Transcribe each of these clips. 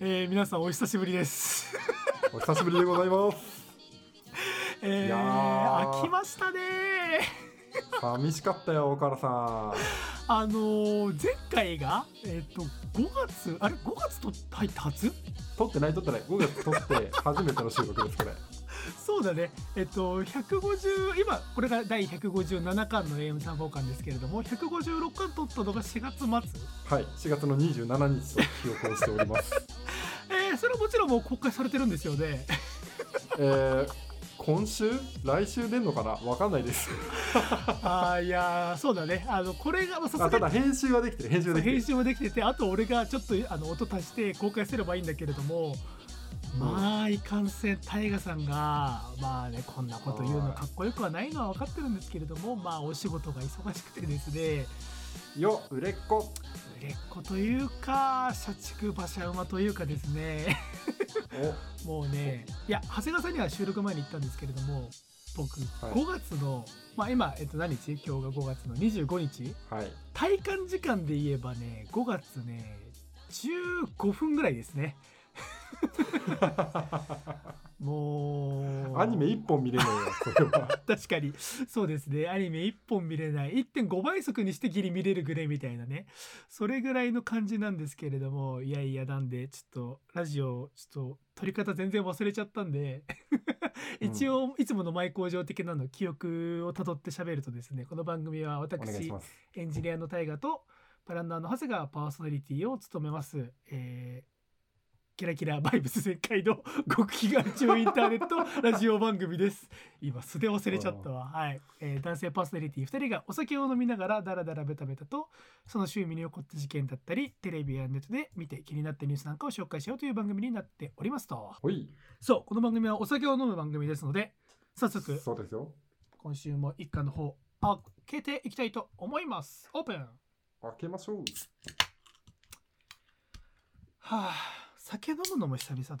えー皆さんお久しぶりです。お久しぶりでございます。えー、いやー飽きましたね寂しかったよ、岡原さん。あのー前回が、えっ、と、5月、あれ ?5 月と入って初撮ってない撮ってない。5月撮って初めての収録です、これ。そうだね。えっ、と、150、今、これが第157巻の AM35 巻ですけれども、156巻取ったのが4月末？はい、4月の27日と記憶をしております。えー、それはもちろんもう公開されてるんですよね。えー、今週？来週出んのかな？わかんないです。あーいやーそうだね。あの、これが、まあさただ編集はできてる、編集はもできててあと俺がちょっとあの音足して公開すればいいんだけれども、まあいかんせん大河さんがまあねこんなこと言うのかっこよくはないのは分かってるんですけれどもまあお仕事が忙しくてですね。よ、売れっ子。売れっ子というか社畜馬車馬というかですね。もうねいや長谷川さんには収録前に言ったんですけれども僕、はい。5月のまあ今、えっと、何日？今日が5月の25日。おはい。体感時間で言えばね5月ね15分ぐらいですねもう。アニメ1本見れないよ、それは。確かに。そうですね。アニメ1本見れない。1.5倍速にしてギリ見れるぐらいみたいなね。それぐらいの感じなんですけれどもいやいやなんでちょっとラジオちょっと撮り方全然忘れちゃったんで。一応いつもの前工場的なの記憶をたどって喋るとですねこの番組は私。エンジニアの大河とプランナーの長谷川パーソナリティを務めます、えーキラキラバイブス全開の極秘眼中インターネットラジオ番組です。今素で忘れちゃったわ。はい、えー男性パーソナリティ2人がお酒を飲みながらダラダラベタベタとその周囲に起こった事件だったりテレビやネットで見て気になったニュースなんかを紹介しようという番組になっておりますと。そうこの番組はお酒を飲む番組ですので早速そうですよ。今週も一巻の方開けていきたいと思います。オープン。開けましょう。はあ、酒飲むのも久々だ。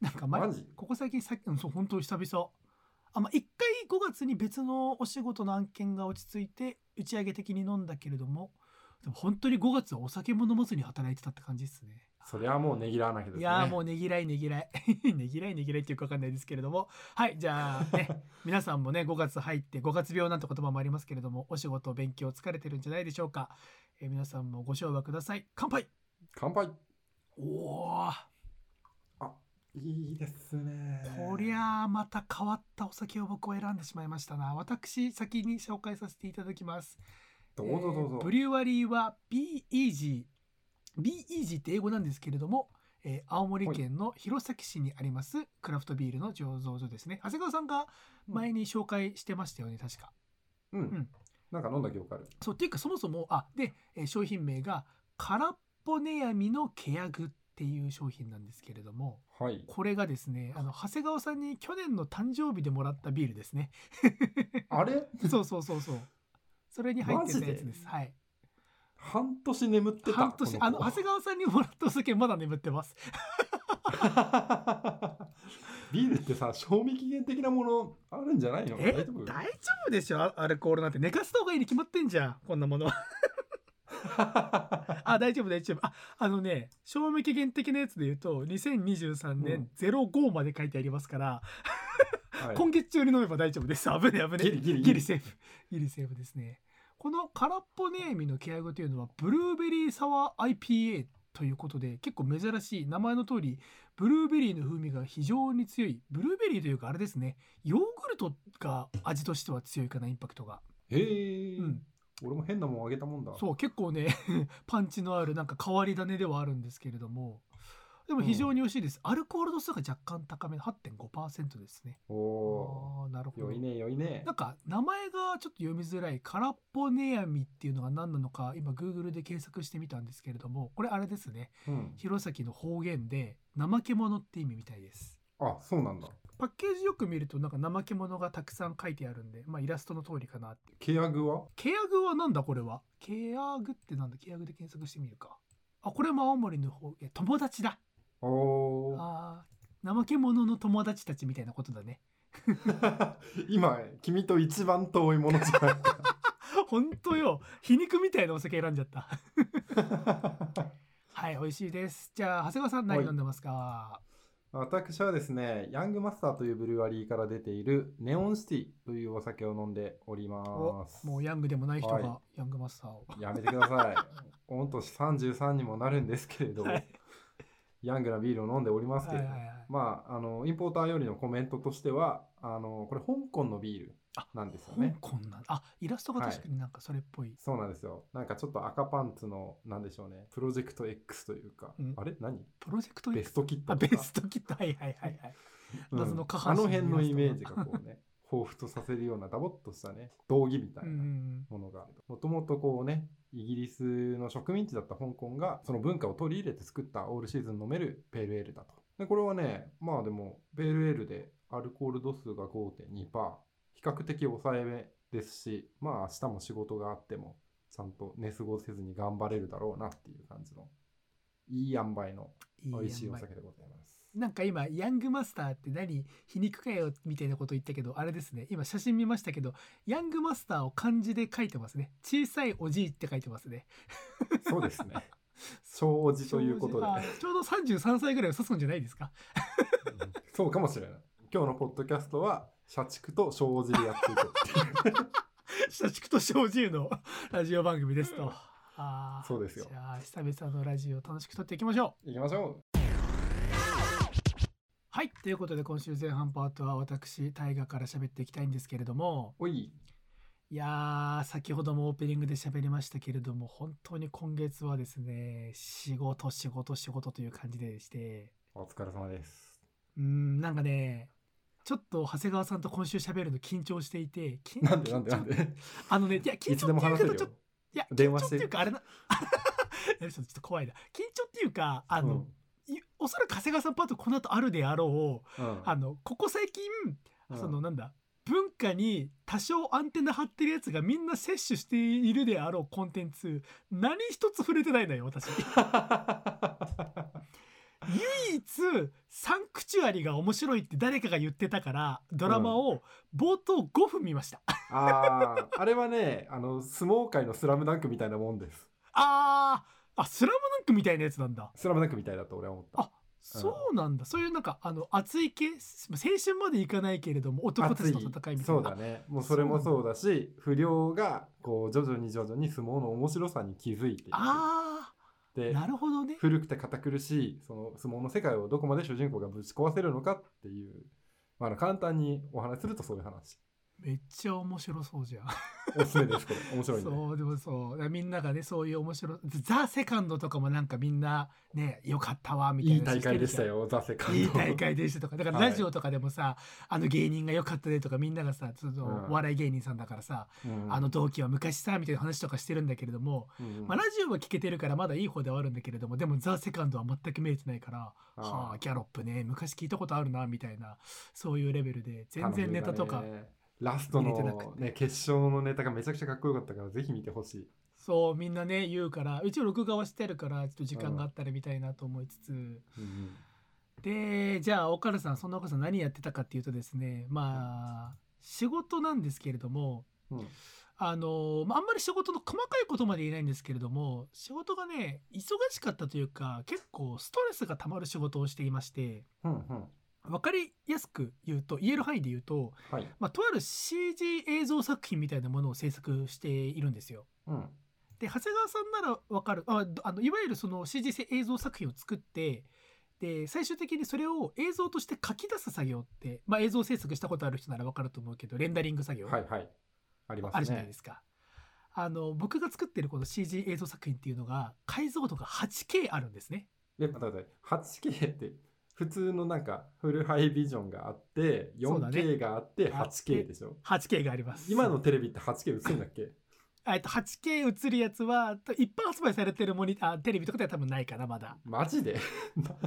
なんか前マジ？ここ最近さうんそう本当久々。あまあ、1回5月に別のお仕事の案件が落ち着いて打ち上げ的に飲んだけれどもでも本当に5月はお酒も飲まずに働いてたって感じですね。そりゃもうねぎらわなきゃですね。いやーもうねぎらいねぎらい ねぎらいねぎらいっていうか分かんないですけれどもはいじゃあね 皆さんもね5月入って5月病なんて言葉もありますけれどもお仕事勉強疲れてるんじゃないでしょうか、えー皆さんもご唱和ください乾杯乾杯。おおいいですね。こりゃあまた変わったお酒を僕は選んでしまいましたな私先に紹介させていただきますどうぞどうぞ。えーブリュワリーは Be Easy Be Easy って英語なんですけれども、えー青森県の弘前市にありますクラフトビールの醸造所ですね長谷川さんが前に紹介してましたよね確かうん。んなんか飲んだ記憶ある。そうっていうかそもそもあで、えー商品名が空っぽネヤミのケヤグっていう商品なんですけれどもはい。これがですねあの長谷川さんに去年の誕生日でもらったビールですね。あれ？そうそうそうそう。それに入ってたやつです。はい。半年眠ってた。半年あの長谷川さんにもらったお酒まだ眠ってます。ビールってさ、賞味期限的なものあるんじゃないの？え？大丈夫？大丈夫でしょ？あアルコールなんて。寝かした方がいいに決まってんじゃんこんなもの あ大丈夫大丈夫。ああのね賞味期限的なやつで言うと2023年05まで書いてありますから、はい。今月中に飲めば大丈夫です。危ね危ねギリギリギリ。セーフ。ギリセーフですね。この空っぽネーミのケヤグというのはブルーベリーサワー IPA ということで結構珍しい。名前の通りブルーベリーの風味が非常に強い。ブルーベリーというかあれですね。ヨーグルトが味としては強いかなインパクトが、へえ、うん、俺も変なもんあげたもんだ。そう結構ね パンチのあるなんか変わり種ではあるんですけれどもでも非常に美味しいです、アルコール度数が若干高めの8.5%ですねおおなるほー。どよいねよいねなん。か名前がちょっと読みづらい空っぽネヤミっていうのが何なのか今 Google で検索してみたんですけれどもこれあれですねうん。弘前の方言で怠け者って意味みたいですあ、そうなんだ。パッケージよく見るとなんか怠け者がたくさん書いてあるんでまあイラストの通りかなって。ケヤグは？ケヤグはなんだこれは？ケヤグってなんだ？ケヤグで検索してみるか。あこれも青森の方。言友達だ。おお。あー。怠け者の友達たちみたいなことだね。今、君と一番遠いものじゃないか。ほんとよ。皮肉みたいなお酒選んじゃった。はい美味しいです。じゃあ長谷川さん何飲んでますか？私はですね、ヤングマスターというブルワリーから出ているネオンシティというお酒を飲んでおりおます。もうヤングでもない人はがヤングマスターを。やめてください。御年33にもなるんですけれど、はい。ヤングなビールを飲んでおりますけれど、はいはいはい。まあ、あの、インポーターよりのコメントとしては、あの、これ香港のビールなんですよね。香港なんあイラストが確かになんかそれっぽい、そうなんですよ。なんかちょっと赤パンツの、なんでしょうね、プロジェクト X というか、うん。あれ？何？プロジェクトベストキットベストキット。はいはいはいはい。うん。謎の下あの辺のイメージがこうね、彷彿とさせるようなダボっとしたね、道着みたいなんものが、もと。もとこうね、イギリスの植民地だった香港が、その文化を取り入れて作ったオールシーズン飲めるペールエールだと。で、これはね、まあでも、ペールエールでアルコール度数が5.2%、比較的抑えめですし、まあ明日も仕事があっても、ちゃんと寝過ごせずに頑張れるだろうなっていう感じの、いい塩梅のいい美味しいお酒でございます。なんか今ヤングマスターって何皮肉かよみたいなこと言ったけどあれですね今写真見ましたけどヤングマスターを漢字で書いてますね小さいおじいって書いてますねそうですね。正直ということで。あちょうど33歳ぐらいを指すんじゃないですかうんそうかもしれない。今日のポッドキャストは、社畜と正直でやっていこうっていう。社畜と小獣の？ラジオ番組ですとあーそうですよじゃあ久々のラジオ楽しく撮っていきましょういきましょはいということで今週前半パートは私大河から喋っていきたいんですけれどもう。おい。いやー先ほどもオープニングで喋りましたけれども本当に今月はですね仕事仕事仕事という感じでしてお疲れ様です。うーんなんかねちょっと長谷川さんと今週喋るの緊張していて緊なんでなんでなんで？あのねいや緊張っていうかちょっと。いや緊張っ電話してていうかあれな ちょっと怖いな。緊張っていうかあの、いおそらく長谷川さんパートこの後あるであろううん。うん。あのここ最近うん。そのなんだ文化に多少アンテナ張ってるやつがみんな摂取しているであろうコンテンツ何一つ触れてないのよ私 唯一サンクチュアリが面白いって誰かが言ってたからドラマを冒頭5分見ました、ああ、あれはね、あの、相撲界のスラムダンクみたいなもんです。あーあスラムダンクみたいなやつなんだ。スラムダンクみたいだと俺は思った。あそうなんだ。そういうなんかあの熱い系青春までいかないけれども男たちの戦いみたいな。そうだね。もうそれもそうだし、不良が、こう、徐々に徐々に相撲の面白さに気づいていく。あであなるほどね古くて堅苦しいその相撲の世界をどこまで主人公がぶち壊せるのかっていう、まあ簡単にお話しするとそういう話。めっちゃ面白そうじゃん。おすすめですこれ。面白いんで。そうでもそうみんながねそういう面白いザ・セカンドとかもなんかみんなねよかったわみたいないい大会でしたよザセカンド。いい大会でしたとか。だからはい。ラジオとかでもさ、あの芸人が良かったねとかみんながさそのうん。お笑い芸人さんだからさ、うん。あの同期は昔さみたいな話とかしてるんだけれども、うん、まあ、ラジオは聞けてるからまだいい方ではあるんだけれどもでもザ・セカンドは全く見えてないからあーはあギャロップね昔聞いたことあるなみたいなそういうレベルで全然ネタとか、ねラストのね決勝のネタがめちゃくちゃかっこよかったからぜひ見てほしい。そうみんなね言うから一応録画はしてるからちょっと時間があったら見たいなと思いつつ、うんでじゃあ岡田さんそんな岡田さん何やってたかっていうとですねまあ仕事なんですけれどもうん。あの、まあ、あんまり仕事の細かいことまで言えないんですけれども仕事がね忙しかったというか結構ストレスがたまる仕事をしていましてうんうん。分かりやすく言うと言える範囲で言うと、はい。まあ、とある CG 映像作品みたいなものを制作しているんですよ。うん。で長谷川さんなら分かるあどあのいわゆるその CG 映像作品を作ってで最終的にそれを映像として書き出す作業って、まあ、映像制作したことある人なら分かると思うけどレンダリング作業、はいはい。ありますね。あるじゃないですか。あの僕が作ってるこの CG 映像作品っていうのが解像度が 8K あるんですね。え、待って待って 8K って普通のなんかフルハイビジョンがあってそうだね。4K があってあって 8K でしょ？8K があります。今のテレビって 8K 映るんだっけ？えっと 8K 映るやつはと一般発売されてるモニターテレビとかでは多分ないかなまだ。マジで？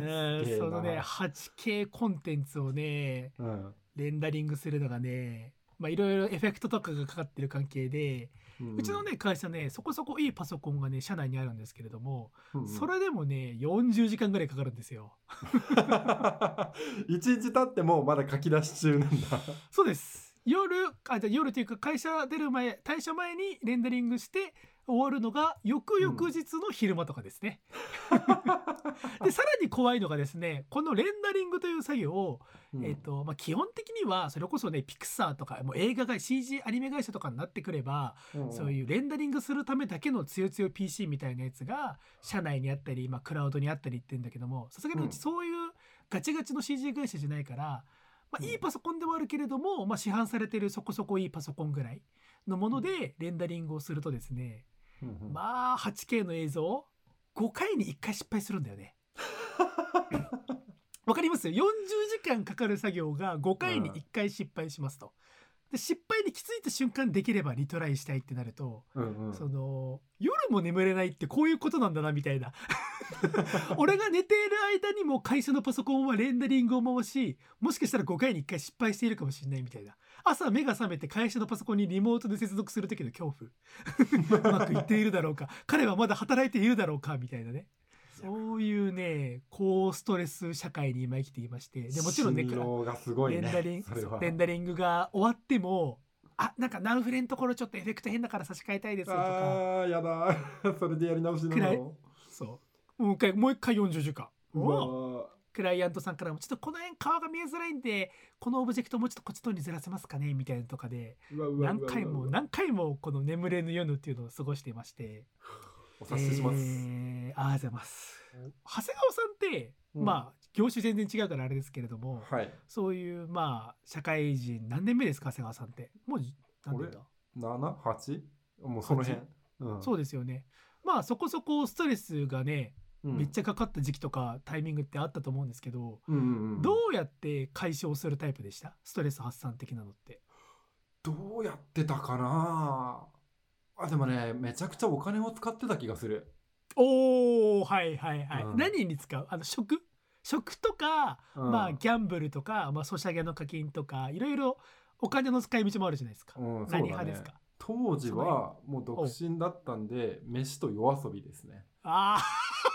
そのね。8K コンテンツをねうん。レンダリングするのがねまあいろいろエフェクトとかがかかってる関係で、うんうちのね会社ねそこそこいいパソコンがね社内にあるんですけれども、うんうんそれでもね40時間ぐらいかかるんですよ。一日経ってもまだ書き出し中なんだ。そうです夜あじゃあ夜というか会社出る前退社前にレンダリングして終わるのが翌々日の昼間とかですね。でさらに怖いのがですねこのレンダリングという作業を、うん。えっとまあ、基本的にはそれこそねピクサーとかもう映画会 CG アニメ会社とかになってくれば、うん。そういうレンダリングするためだけの強強 PC みたいなやつが社内にあったり、まあ、クラウドにあったりって言うんだけどもさすがにうちそういうガチガチの CG 会社じゃないから、まあ、うん。いいパソコンではあるけれども、まあ、市販されてるそこそこいいパソコンぐらいのものでレンダリングをするとですね、うんうんまあ 8K の映像5回に1回失敗するんだよね。わかります？40時間かかる作業が5回に1回失敗しますと。で失敗に気づいた瞬間できればリトライしたいってなると、うんうん。その夜も眠れないってこういうことなんだなみたいな。俺が寝ている間にも会社のパソコンはレンダリングを回しもしかしたら5回に1回失敗しているかもしれないみたいな。朝目が覚めて会社のパソコンにリモートで接続する時の恐怖。うまくいっているだろうか彼はまだ働いているだろうかみたいなねそういうね高ストレス社会に今生きていまして。でもちろんね心労がすごいねレンダリンレンダリングが終わってもあなんかナウフレのところちょっとエフェクト変だから差し替えたいですとか。あーやだ それでやり直しなのそう。もう一回もう一回40時間クライアントさんからもちょっとこの辺顔が見えづらいんでこのオブジェクトもうちょっとこっちとにずらせますかねみたいなのとかで。何回も何回もこの眠れぬ夜っていうのを過ごしていまして お察しします、えーありがとうございます。長谷川さんって、うん。まあ業種全然違うからあれですけれども、はい。そういうまあ社会人何年目ですか長谷川さんって。もうじ何年だ？78もうその辺、うん、そうですよね。まあそこそこストレスがね、うん。めっちゃかかった時期とかタイミングってあったと思うんですけど、うんうんうんどうやって解消するタイプでした？ストレス発散的なのって。どうやってたかなあでもねめちゃくちゃお金を使ってた気がする。おーはいはいはい、うん。何に使う？あの食？食とか、うん。まあギャンブルとか、まあ、ソシャゲの課金とかいろいろお金の使い道もあるじゃないですか、うん何派ですか？当時はもう独身だったんで飯と夜遊びですね、あー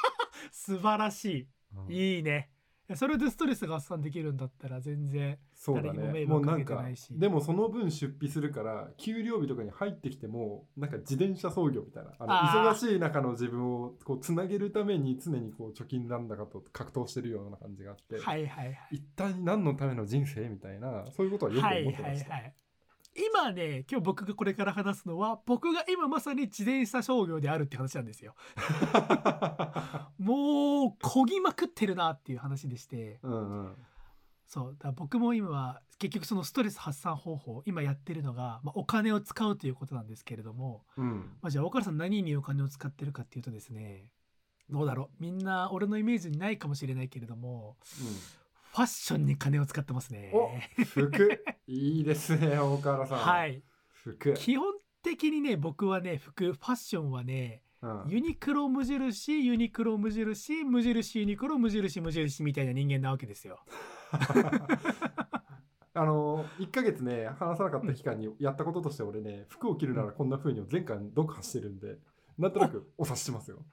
素晴らしうん。いいいね。いやそれでストレスが発散できるんだったら全然そうだ誰にも迷ねもう惑かなんかけてないしでもその分出費するから給料日とかに入ってきてもなんか自転車操業みたいなあの忙しい中の自分をこうつなげるために常にこう貯金なんだかと格闘してるような感じがあって、はいはいはい。一体何のための人生みたいなそういうことはよくはい思ってました、はいはい今ね今日僕がこれから話すのは僕が今まさに自転車商業であるって話なんですよ。もうこぎまくってるなっていう話でして。うんうん。そうだ僕も今は結局そのストレス発散方法今やってるのが、まあ、お金を使うということなんですけれども、うん。まあ、じゃあ岡田さん何にお金を使ってるかっていうとですねどうだろう。みんな俺のイメージにないかもしれないけれどもファッションに金を使ってますね。お服 いいですね大河原さん。はい。服、基本的にね僕はね服ファッションはねうん。ユニクロ無印ユニクロ無印無印ユニクロ無印無印みたいな人間なわけですよ。あの1ヶ月ね話さなかった期間にやったこととして俺ね服を着るならこんな風に前回読破してるんでなんとなくお察ししますよ。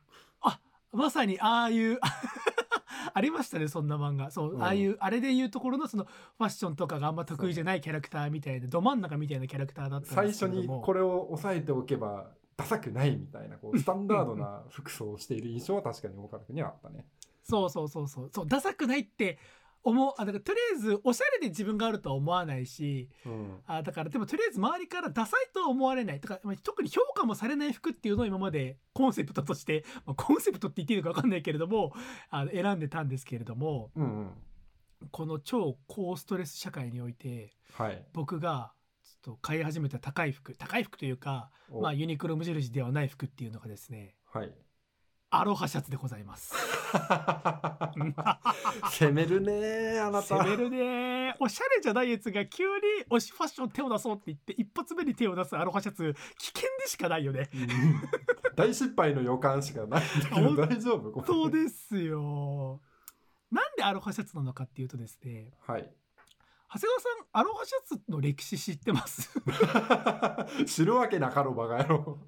まさにああいう ありましたねそんな漫画。そう、うん。ああいうあれでいうところのそのファッションとかがあんま得意じゃないキャラクターみたいなど真ん中みたいなキャラクターだったん最初にこれを押さえておけばダサくないみたいなこう スタンダードな服装をしている印象は確かに大河原君にはあったね。そうそうそうそう。そうダサくないって思うあだからとりあえずおしゃれで自分があるとは思わないしうん。あだからでもとりあえず周りからダサいとは思われない。とか、まあ特に評価もされない服っていうのを今までコンセプトとして、まあ、コンセプトって言っていいのか分かんないけれどもあの選んでたんですけれどもうんうん。この超高ストレス社会においてはい。僕がちょっと買い始めた高い服高い服というか、お。まあ、ユニクロ無印ではない服っていうのがですねはいアロハシャツでございます。攻めるねあなた。攻めるね。おしゃれじゃないやつが急におしファッション手を出そうって言って一発目に手を出すアロハシャツ危険でしかないよね。うん。大失敗の予感しかない。んだけど本大丈夫？これそうですよ。なんでアロハシャツなのかっていうとですね。はい。長谷川さんアロハシャツの歴史知ってます？知るわけなかろバカ野郎。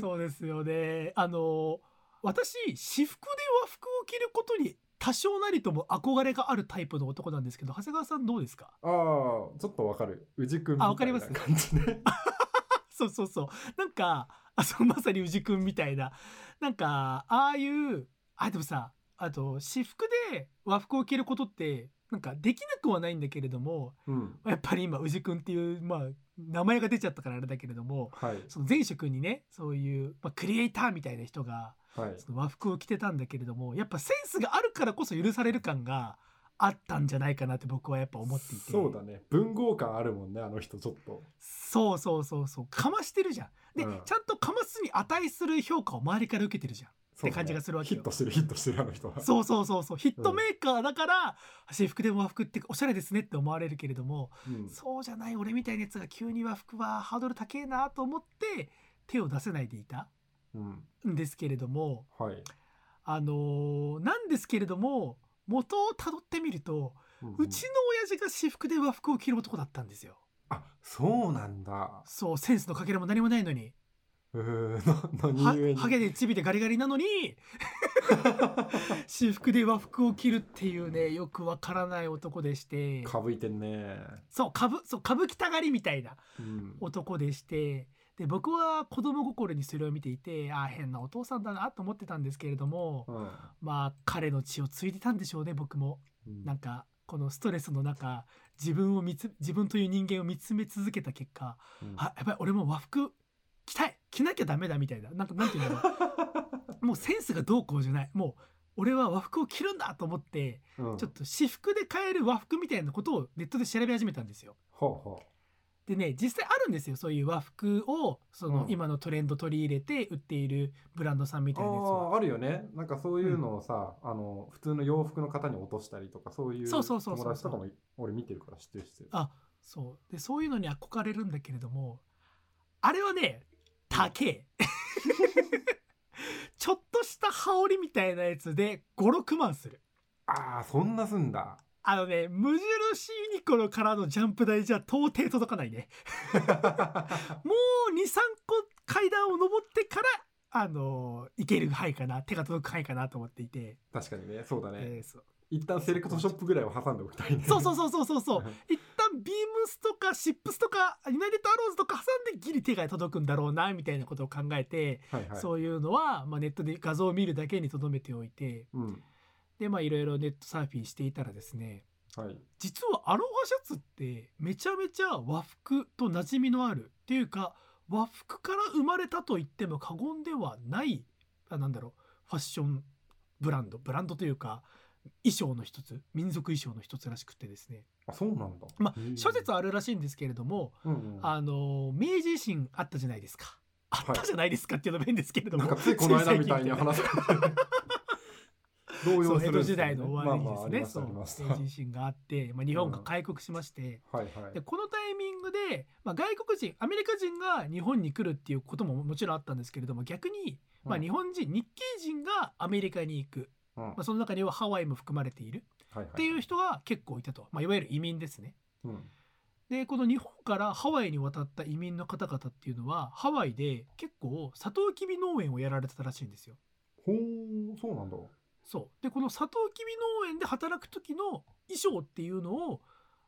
そうですよね。あの私私服で和服を着ることに多少なりとも憧れがあるタイプの男なんですけど長谷川さんどうですか？ああちょっとわかる。宇治くんみたいなあわかります？感じね そうそうそう。なんかあそうまさに宇治くんみたいな。なんかああいうあでもさあと私服で和服を着ることってなんかできなくはないんだけれどもうん。やっぱり今宇治くんっていうまあ名前が出ちゃったからあれだけれどもはい。その前職にねそういう、まあ、クリエイターみたいな人がはいその和服を着てたんだけれどもやっぱセンスがあるからこそ許される感があったんじゃないかなって僕はやっぱ思っていて。そうだね。文豪感あるもんねあの人ちょっと。そうそうそうそう。かましてるじゃん。で、うん。ちゃんとかますに値する評価を周りから受けてるじゃん。そうだね。感じがするわけよ。ヒットしてるヒットしてるあの人は。そうそうそうそう。ヒットメーカーだから、私服でも和服っておしゃれですねって思われるけれども、うん。そうじゃない俺みたいなやつが急に和服はハードル高えなと思って手を出せないでいたうん。んですけれどもはい。あのーなんですけれども元をたどってみると、うんうん。うちの親父が私服で和服を着る男だったんですよ。あそうなんだ。そうセンスのかけらも何もないのに。えー、ハゲでチビでガリガリなのに 私服で和服を着るっていうねよくわからない男でして。かぶいてんね。そう歌舞そう歌舞伎たがりみたいなうん。男でしてで僕は子供心にそれを見ていてああ変なお父さんだなと思ってたんですけれどもうんまあ彼の血を継いでたんでしょうね僕も。うん。なんかこのストレスの中自分を見つ自分という人間を見つめ続けた結果うん。あやっぱり俺も和服着たい着なきゃダメだみたいな。なんかなんていうんだろう。もうセンスがどうこうじゃない。もう俺は和服を着るんだと思ってうん。ちょっと私服で買える和服みたいなことをネットで調べ始めたんですよ。ほうほでね実際あるんですよそういう和服をその、うん。今のトレンド取り入れて売っているブランドさんみうたいなやつは。あああるよね。なんかそういうのをさ、あの普通の洋服の方に落としたりとかそういう友そうそうそうそう達とかも俺見てるから知ってる知ってるあそう。でそういうのに憧れるんだけれどもあれはね高え。ちょっとした羽織みたいなやつで56万する。ああそんなすんだあのね無印ユニクロからのジャンプ台じゃ到底届かないね。もう23個階段を登ってからあの行ける範囲かな手が届く範囲かなと思っていて、確かにねそうだね、えーそう。一旦セレクトショップぐらいを挟んでおきたいね。そうそうそうそうそうそう。一旦ビームスとかシップスとかユナイテッドアローズとか挟んでギリ手が届くんだろうなみたいなことを考えて、はいはい。そういうのは、まあ、ネットで画像を見るだけにとどめておいて。うんでまあいろいろネットサーフィンしていたらですねはい。実はアロハシャツってめちゃめちゃ和服と馴染みのあるっていうか和服から生まれたと言っても過言ではないあなんだろうファッションブランドブランドというか衣装の一つ民族衣装の一つらしくてですね。あそうなんだ。まあ諸説あるらしいんですけれどもうんうん。あの明治維新あったじゃないですか。あったじゃないですかっていうのも変ですけれども、なんかついこの間みたいにつ話す動そう江戸時代の終わりにですね、ましたそう明治維新があって、まあ、日本が開国しまして、はいはい。でこのタイミングで、まあ、外国人アメリカ人が日本に来るっていうことももちろんあったんですけれども逆に、まあ、うん。日本人、日系人がアメリカに行く、うん。まあ、その中にはハワイも含まれている。はいはいっていう人が結構いたと、まあ、いわゆる移民ですね。うん。でこの日本からハワイに渡った移民の方々っていうのはハワイで結構サトウキビ農園をやられてたらしいんですよ。ほうそうなんだそう。でこのサトウキビ農園で働く時の衣装っていうのを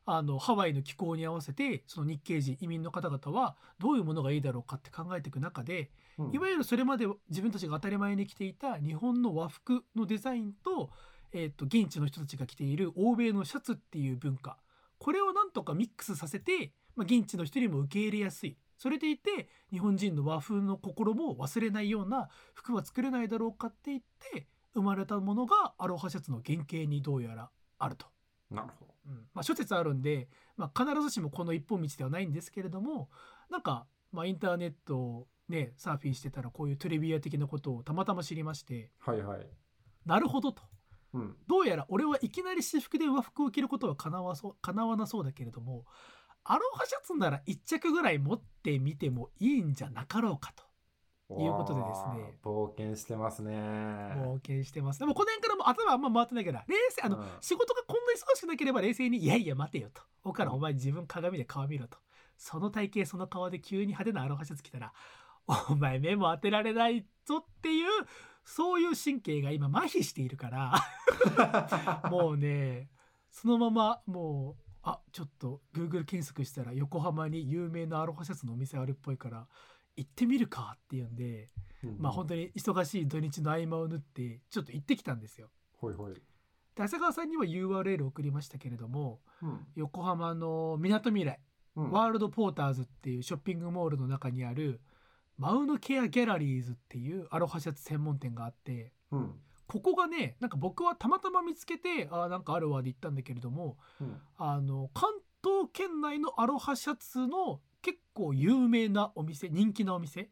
あのハワイの気候に合わせてその日系人移民の方々はどういうものがいいだろうかって考えていく中でうん。いわゆるそれまで自分たちが当たり前に着ていた日本の和服のデザインと,、えー、と現地の人たちが着ている欧米のシャツっていう文化。これをなんとかミックスさせて、まあ、現地の人にも受け入れやすい。それでいて日本人の和風の心も忘れないような服は作れないだろうかって言って生まれたものがアロハシャツの原型にどうやらあると。なるほど。うん。まあ、諸説あるんで、まあ、必ずしもこの一本道ではないんですけれどもなんか、まあ、インターネットをねサーフィンしてたらこういうトリビア的なことをたまたま知りましてはいはい。なるほどと。うん。どうやら俺はいきなり私服で和服を着ることはかなわそう叶わなそうだけれどもアロハシャツなら1着ぐらい持ってみてもいいんじゃなかろうかということでですね。冒険してますね。冒険してます。でもこの辺からも頭あんま回ってないから冷静あの、うん。仕事がこんな忙しくなければ冷静に「いやいや待てよ」と「おからうんお前自分鏡で顔見ろ」と「その体型その顔で急に派手なアロハシャツ着たらお前目も当てられないぞ」っていうそういう神経が今麻痺しているから。もうねそのままもうあちょっと Google 検索したら横浜に有名なアロハシャツのお店あるっぽいから行ってみるかっていうんで、まあ本当に忙しい土日の合間を縫ってちょっと行ってきたんですよ。ほいほい。で浅川さんには URL 送りましたけれどもうん。横浜のみなとみらいうんワールドポーターズっていうショッピングモールの中にあるマウノケアギャラリーズっていうアロハシャツ専門店があってうん。ここがねなんか僕はたまたま見つけてあーなんかあるわで行ったんだけれどもうん。あの関東圏内のアロハシャツの結構有名なお店人気なお店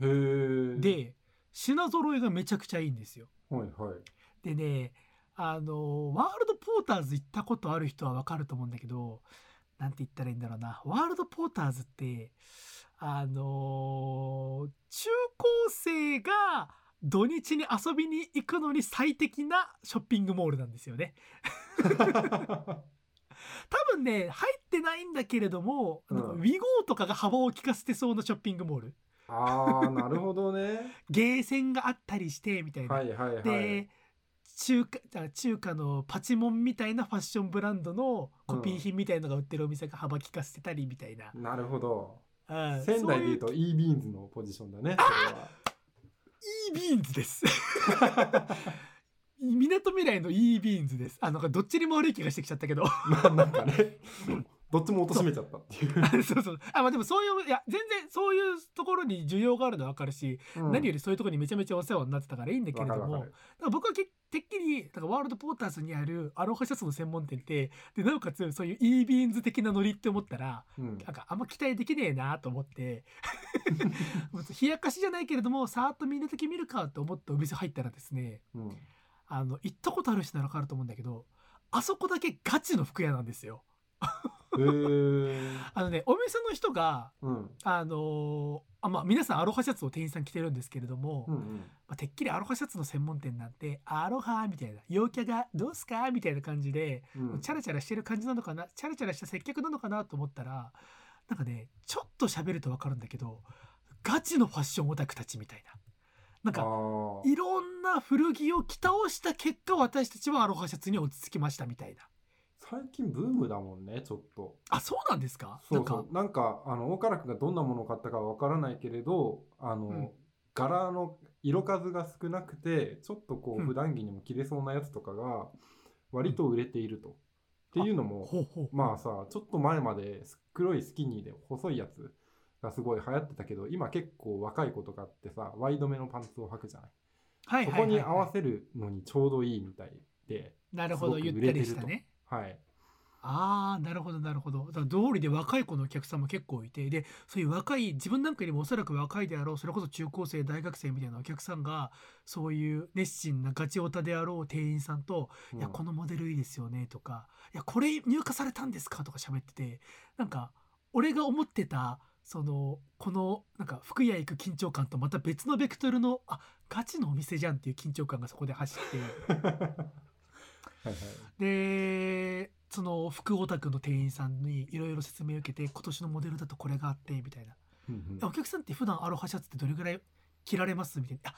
で品揃えがめちゃくちゃいいんですよ。はいはい。でねあのワールドポーターズ行ったことある人はわかると思うんだけどなんて言ったらいいんだろうなワールドポーターズってあの中高生が土日に遊びに行くのに最適なショッピングモールなんですよね。多分ね入ってないんだけれども、うんウィゴーとかが幅を利かせてそうなショッピングモールああ、なるほどね。ゲーセンがあったりしてみたいな。はいはいはい。で中華あ中華のパチモンみたいなファッションブランドのコピー品みたいのが売ってるお店が幅利かせてたりみたいな、なるほど。うん仙台で言うそと e ビーンズのポジションだね。 EBeanS です みなとみらいの EBeanS です。あなんかどっちにも悪い気がしてきちゃったけど。ま あなんかね、どっちも貶めちゃったっていう。そうそう。あまあでもそういういや全然そういうところに需要があるのは分かるし、うん。何よりそういうところにめちゃめちゃお世話になってたからいいんだけれども僕はけてっきりだからワールドポーターズにあるアロハシャツの専門店ってでなおかつそういう e ビーンズ的なノリって思ったらうん。なんかあんま期待できねえなと思って。冷やかしじゃないけれどもさーっと見る時見るかと思ってお店入ったらですねうん。あの行ったことある人なら分かると思うんだけどあそこだけガチの服屋なんですよ。あのねお店の人がうん。あのーあまあ皆さんアロハシャツを店員さん着てるんですけれども、うんうん。まあ、てっきりアロハシャツの専門店なんてアロハみたいな陽キャがどうすか？みたいな感じでうんチャラチャラしてる感じなのかな？チャラチャラした接客なのかな？と思ったらなんかねちょっと喋ると分かるんだけどガチのファッションオタクたちみたいななんあかー。いろんな古着を着倒した結果私たちはアロハシャツに落ち着きましたみたいな。最近ブームだもんね、ちょっと。あそうなんですか？そうそう。なんか、あの、大唐君がどんなものを買ったかわからないけれど、あの、うん。柄の色数が少なくて、ちょっとこう、うん。普段着にも着れそうなやつとかが、割と売れていると。っていうのも、まあさ、ちょっと前まで黒いスキニーで細いやつがすごい流行ってたけど、今結構若い子とかってさ、ワイドめのパンツを履くじゃない？はいそはいはいはいこに合わせるのにちょうどいいみたいで、なるほどゆったりしたねはい。ああなるほどなるほどだから通りで若い子のお客さんも結構いてでそういう若い自分なんかよりもおそらく若いであろうそれこそ中高生大学生みたいなお客さんがそういう熱心なガチオタであろう店員さんと「いやこのモデルいいですよね」とか「いやこれ入荷されたんですか?」とか喋っててなんか俺が思ってたそのこのなんか服屋行く緊張感とまた別のベクトルのあガチのお店じゃんっていう緊張感がそこで走って。はいはい。でその服オタクの店員さんにいろいろ説明を受けて今年のモデルだとこれがあってみたいなうんうんお客さんって普段アロハシャツってどれぐらい着られます？みたいなあ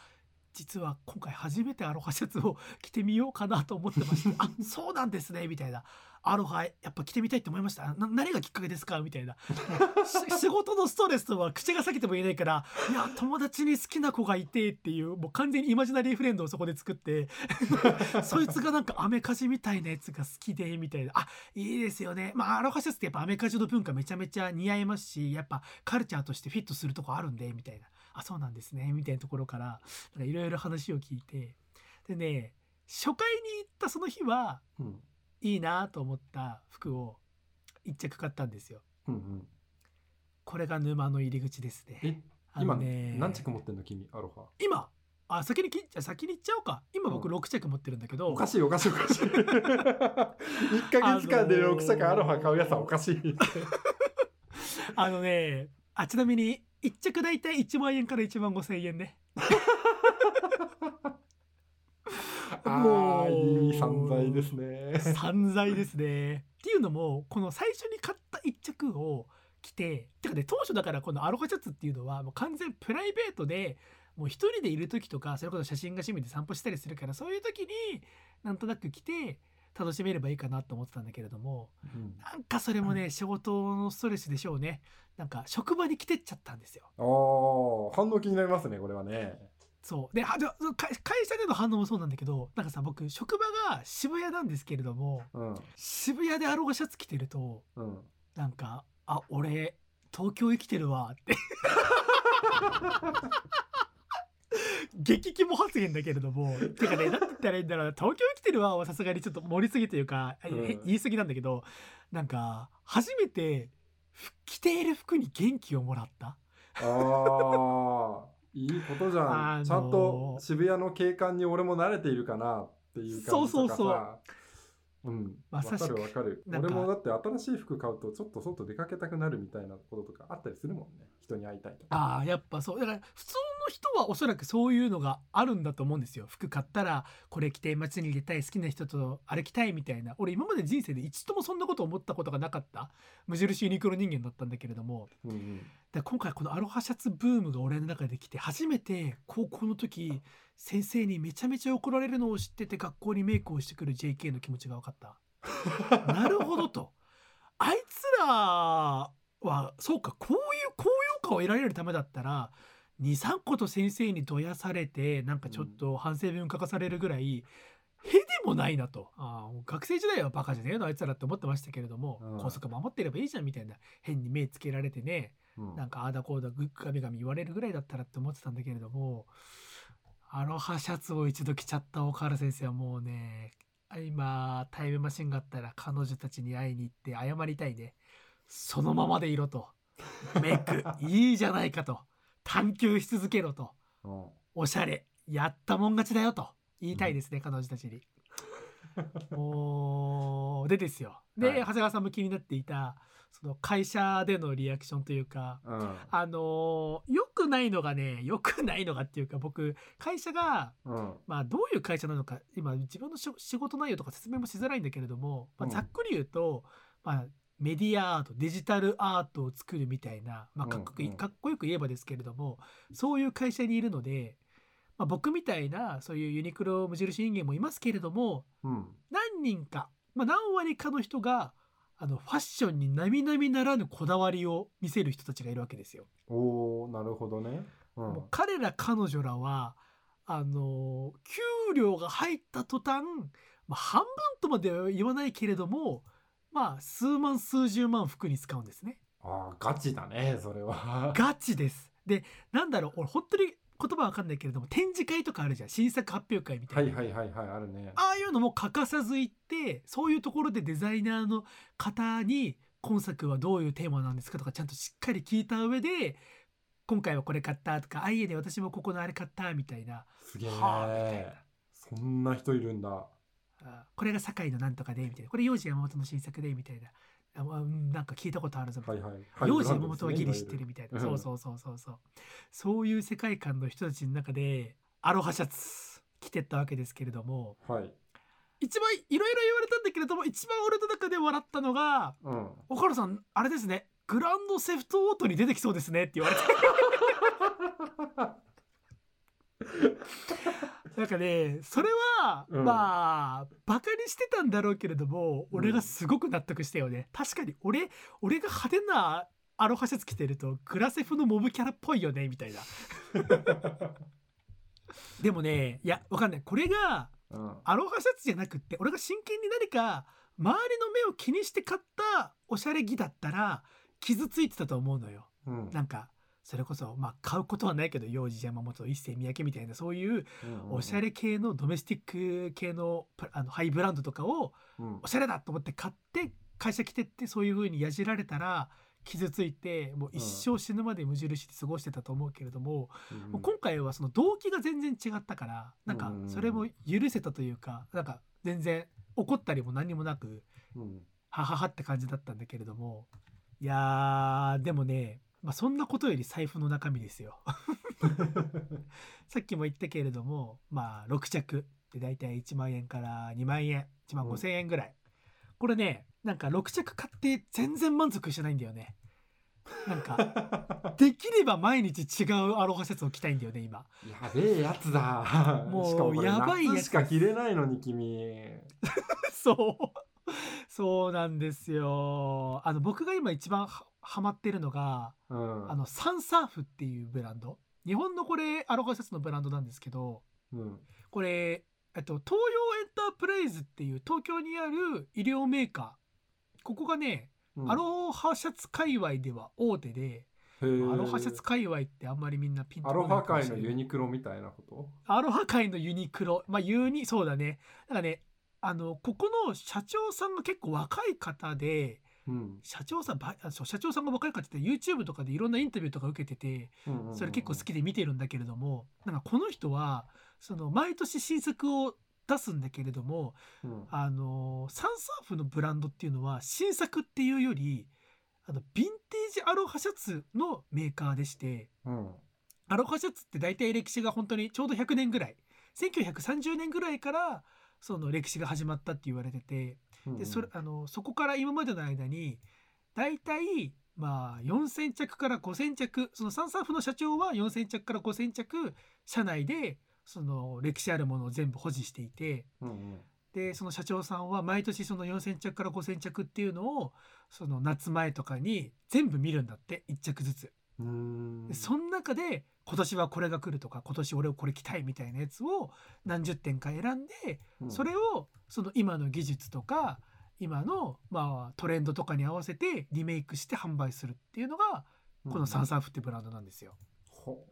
実は今回初めてアロハシャツを着てみようかなと思ってましてあそうなんですねみたいな。アロハやっぱ着てみたいって思いました。何がきっかけですか？みたいな。仕事のストレスとは口が裂けても言えないからいや友達に好きな子がいてっていうもう完全にイマジナリーフレンドをそこで作って そいつがなんかアメカジみたいなやつが好きでみたいな。あいいですよね。まあアロハシャツってやっぱアメカジの文化めちゃめちゃ似合いますしやっぱカルチャーとしてフィットするとこあるんでみたいな。あそうなんですねみたいなところからいろいろ話を聞いてでね初回に行ったその日はうん。いいなと思った服を一着買ったんですよ。うんうん。これが沼の入り口ですね。今のね何着持ってんの君、アロハ。今あ先にきじゃあ先に行っちゃおうか。今僕うん。6着持ってるんだけど、おかしいおかしいおかしい。1 ヶ月間で6着アロハ買うやつはおかしい。あのねあちなみに1着大体1万円から1万5千円ね。ああ、いい散財ですね。散財ですね。っていうのもこの最初に買った1着を着ててかね当初だからこのアロハシャツっていうのはもう完全プライベートでもう一人でいる時とかそれこそ写真が趣味で散歩したりするからそういう時になんとなく着て楽しめればいいかなと思ってたんだけれどもうん。なんかそれもね 仕事のストレスでしょうねなんか職場に来てっちゃったんですよ。ああ反応気になりますねこれはね。そう。では会会社での反応もそうなんだけどなんかさ僕職場が渋谷なんですけれどもうん。渋谷でアロハシャツ着てるとうん。なんか「あ俺東京生きてるわ」って。激キモ発言だけれどもてかね何て言ったらいいんだろうな。東京生きてるわはさすがにちょっと盛りすぎというか、うん。へ言い過ぎなんだけどなんか初めてふ着ている服に元気をもらった？ああいいことじゃん、あのーちゃんと渋谷の景観に俺も慣れているかなっていう感じとかさ。そうそうそう。うん、わかるわかる。俺もだって新しい服買うとちょっと外出かけたくなるみたいなこととかあったりするもんね人に会いたいとか。ああやっぱそう。だから普通の人はおそらくそういうのがあるんだと思うんですよ。服買ったらこれ着て街に出たい好きな人と歩きたいみたいな。俺今まで人生で一度もそんなこと思ったことがなかった。無印ユニクロ人間だったんだけれども。うんうん。で今回このアロハシャツブームが俺の中で来て初めて高校の時先生にめちゃめちゃ怒られるのを知ってて学校にメイクをしてくる JK の気持ちが分かった。なるほどと。あいつらはそうかこういう高揚感を得られるためだったら23個と先生にどやされてなんかちょっと反省文書かされるぐらい、へでもないなと。あー学生時代はバカじゃねえのあいつらって思ってましたけれども、うん。校則守ってればいいじゃんみたいな変に目つけられてねうん。なんかああだこうだガミガミ言われるぐらいだったらって思ってたんだけれどもアロハシャツを一度着ちゃった岡原先生はもうね今タイムマシンがあったら彼女たちに会いに行って謝りたいねそのままでいろと。メイクいいじゃないかと。探求し続けろと。うん。おしゃれやったもん勝ちだよと。言いたいですね、彼女たちに。もうでですよ。で、はい。長谷川さんも気になっていたその会社でのリアクションというかうん。あのー良くないのがね良くないのがっていうか僕会社がうん。まあどういう会社なのか今自分のし仕事内容とか説明もしづらいんだけれども、まあ、うん。ざっくり言うと、まあ、メディアアートデジタルアートを作るみたいな、まあ、かっこ,、かっこよく言えばですけれどもそういう会社にいるので、まあ、僕みたいなそういうユニクロ無印人間もいますけれどもうん。何人か、まあ、何割かの人があのファッションに並々ならぬこだわりを見せる人たちがいるわけですよ。おーなるほどね。うん。もう彼ら彼女らはあの給料が入った途端、まあ、半分とまでは言わないけれどもまあ数万数十万服に使うんですね。あーガチだねそれは。ガチです。でなんだろう俺本当に言葉わかんないけれども展示会とかあるじゃん。新作発表会みたはいいな。はいはいはいあるね。ああいうのも欠かさず行ってそういうところでデザイナーの方に今作はどういうテーマなんですかとかちゃんとしっかり聞いた上で今回はこれ買ったとかあいえで私もここのあれ買ったみたいな。すげえはあみたいな。そんな人いるんだ。あこれが堺のなんとかでみたいな。これ幼児山本の新作でみたいな。あなんか聞いたことあるぞみたいな。はいはい。幼児山本はギリ知ってるみたいな、いわゆるそうそうそうそうそう。そういう世界観の人たちの中でアロハシャツ着てったわけですけれどもはい。一番いろいろ言われたんだけれども一番俺の中で笑ったのがうん「岡野さんあれですね。グランドセフトオートに出てきそうですね」って言われて なんかねそれは、うん。まあバカにしてたんだろうけれども俺がすごく納得したよね、確かに俺俺が派手なアロハシャツ着てるとグラセフのモブキャラっぽいよねみたいな。でもねいやわかんない。これがうん。アロハシャツじゃなくって俺が真剣に何か周りの目を気にして買ったおしゃれ着だったら傷ついてたと思うのよ。うん。なんかそれこそまあ買うことはないけど幼児山本一世三宅みたいなそういうおしゃれ系のドメスティック系のプあのハイブランドとかをうん。おしゃれだと思って買って会社来てってそういう風にやじられたら傷ついてもう一生死ぬまで無印で過ごしてたと思うけれども、うんもう今回はその動機が全然違ったからなんかうんそれも許せたというかなんか全然怒ったりも何にもなくうん。はははって感じだったんだけれどもいやーでもね、まあ、そんなことより財布の中身ですよ。さっきも言ったけれどもまあ6着で大体1万円から2万円1万5千円ぐらい、これねなんか6着買って全然満足してないんだよね。なんか できれば毎日違うアロハシャツを着たいんだよね今。やべえやつだ。もうやばいやつ。夏しか着れないのに君。そう。そうなんですよ。あの僕が今一番はハマってるのがうん。あのサンサーフっていうブランド。日本のこれアロハシャツのブランドなんですけどうん。これ、えっと、東洋エンタープライズっていう東京にある医療メーカー。ここがね、うん。アロハシャツ界隈では大手で、アロハシャツ界隈ってあんまりみんなピンとアロこない。ハ界のユニクロみたいなこと？アロハ界のユニクロ。まあユニそうだね。なんかねあのここの社長さんが結構若い方でうん。社長さんばあそう社長さんが若い方って YouTube とかでいろんなインタビューとか受けててそれ結構好きで見てるんだけれどもなんかこの人はその毎年新作を出すんだけれどもうん。あのサンサーフのブランドっていうのは新作っていうよりあのヴィンテージアロハシャツのメーカーでしてうん。アロハシャツって大体歴史が本当にちょうど100年ぐらい。1930年ぐらいからその歴史が始まったって言われててうんでそれあのそこから今までの間に大体まあ4,000着から5,000着そのサンサーフの社長は4,000着から5,000着社内でその歴史あるものを全部保持していてうんでその社長さんは毎年その4,000着から5,000着っていうのをその夏前とかに全部見るんだって1着ずつ。その中で今年はこれが来るとか今年俺をこれ着たいみたいなやつを何十点か選んでうん。それをその今の技術とか今のまあトレンドとかに合わせてリメイクして販売するっていうのがこのサンサーフってブランドなんですよ。ほ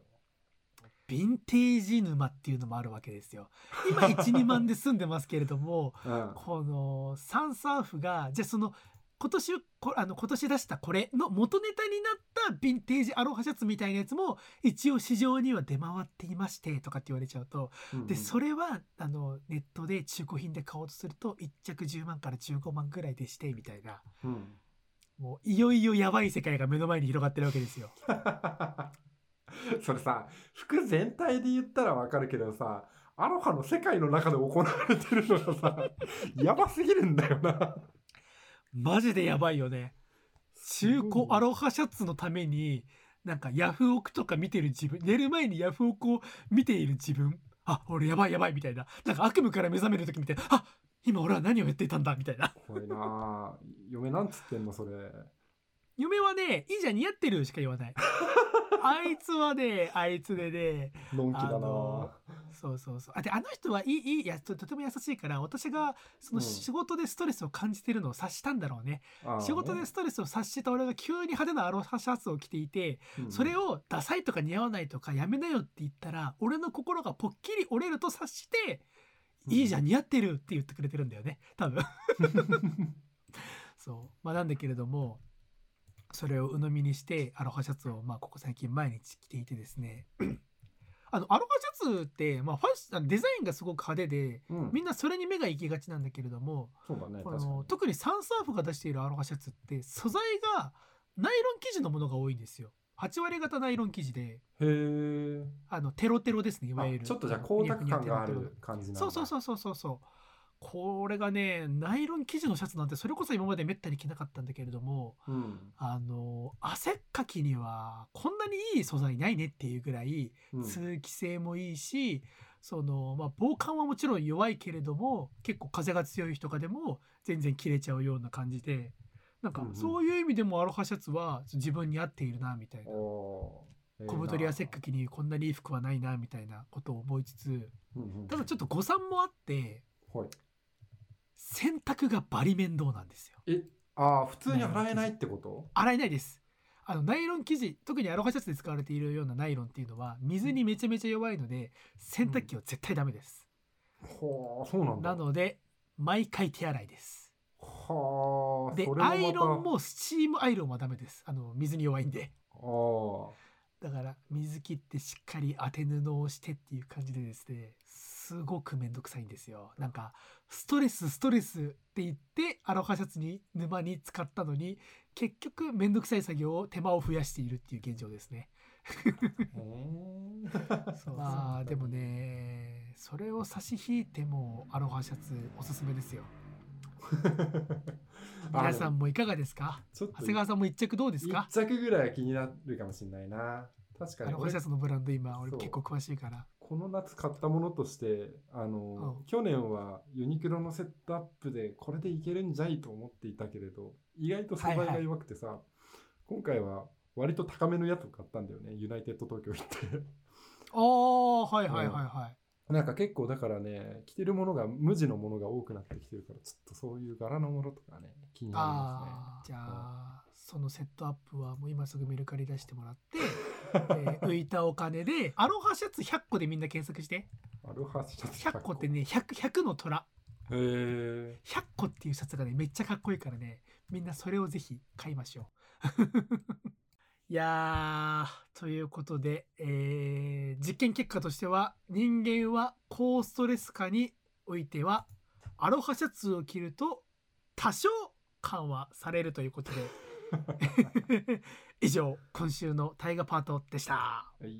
ヴィンテージ沼っていうのもあるわけですよ。今12万で住んでますけれどもう うん。このサンサーフがじゃあその今年こあの今年出したこれの元ネタになったヴィンテージアロハシャツみたいなやつも一応市場には出回っていましてとかって言われちゃうとうんでそれはあのネットで中古品で買おうとすると1着10万から15万ぐらいでしてみたいな。うん。もういよいよやばい世界が目の前に広がってるわけですよ。それさ服全体で言ったらわかるけどさアロハの世界の中で行われてるのがさやばすぎるんだよなマジでやばいよね。中古アロハシャツのためになんかヤフオクとか見てる自分寝る前にヤフオクを見ている自分。あ俺やばいやばいみたいな。なんか悪夢から目覚める時みたいな。あ今俺は何をやっていたんだみたいな。怖いな。嫁なんつってんのそれ。嫁はねいいじゃん似合ってるしか言わないあいつはねあいつでねあのんきだな。のそうそうそう。あであの人はいいいいやととても優しいから私がそのうん。仕事でストレスを感じてるのを察したんだろうね、あー仕事でストレスを察した俺が急に派手なアロハシャツを着ていてうん。それをダサいとか似合わないとかやめなよって言ったら俺の心がぽっきり折れると察してうん。いいじゃん似合ってるって言ってくれてるんだよね。多分。そう。まあなんだけれどもそれを鵜呑みにしてアロハシャツをまあここ最近毎日着ていてですね。あのアロハシャツって、まあ、ファッデザインがすごく派手でうん。みんなそれに目が行きがちなんだけれどもそうだねこ確かに。の特にサンサーフが出しているアロハシャツって素材がナイロン生地のものが多いんですよ。8割方ナイロン生地で。へえあのテロテロですねいわゆる。ちょっとじゃあ光沢感がある感じなんそうそうそうそうそうこれがねナイロン生地のシャツなんてそれこそ今までめったに着なかったんだけれどもう、ん。あの汗っかきにはこんなにいい素材ないねっていうぐらいうん、通気性もいいし、そのまあ防寒はもちろん弱いけれども結構風が強い日とかでも全然着れちゃうような感じでなんかそういう意味でもアロハシャツは自分に合っているなみたいな。小太り汗っかきにこんなにいい服はないなみたいなことを思いつつうんうん。ただちょっと誤算もあってはい洗濯がバリ面倒なんですよ。えああ普通に洗えないってこと？洗えないです。あのナイロン生地特にアロハシャツで使われているようなナイロンっていうのは水にめちゃめちゃ弱いので洗濯機は絶対ダメです、はあそうなんだ。なので毎回手洗いです。はあでそれもまた。アイロンもスチームアイロンはダメです。あの水に弱いんで。ああだから水切ってしっかり当て布をしてっていう感じでですねすごくめんどくさいんですよ。なんかストレスストレスって言ってアロハシャツに沼に使ったのに結局めんどくさい作業を手間を増やしているっていう現状ですね。へまあでもねそれを差し引いてもアロハシャツおすすめですよ。え 皆さんもいかがですか？長谷川さんも一着どうです一か着ぐらいは気になるかもしれないな。確かに。俺あのホシャツのブランド今俺結構詳しいからこの夏買ったものとしてあの、うん。去年はユニクロのセットアップでこれでいけるんじゃいと思っていたけれど意外と素材が弱くてさ、今回は割と高めのやつを買ったんだよねユナイテッド東京行って。ああはいはいはいはい、なんか結構だからね着てるものが無地のものが多くなってきてるからちょっとそういう柄のものとかね気になりますね。じゃあ、そのセットアップはもう今すぐメルカリ出してもらって、えー浮いたお金でアロハシャツ100個でみんな検索して。アロハシャツ100個ってね 100, 100の虎。へえ100個っていうシャツがねめっちゃかっこいいからねみんなそれをぜひ買いましょう。いやーということで、えー実験結果としては人間は高ストレス下においてはアロハシャツを着ると多少緩和されるということで 以上今週の大河パートでした。はい。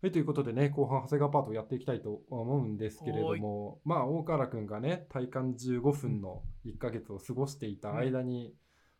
はい、ということでね、後半、長谷川パートをやっていきたいと思うんですけれども、まあ、大河原くんがね、体感15分の1ヶ月を過ごしていた間に、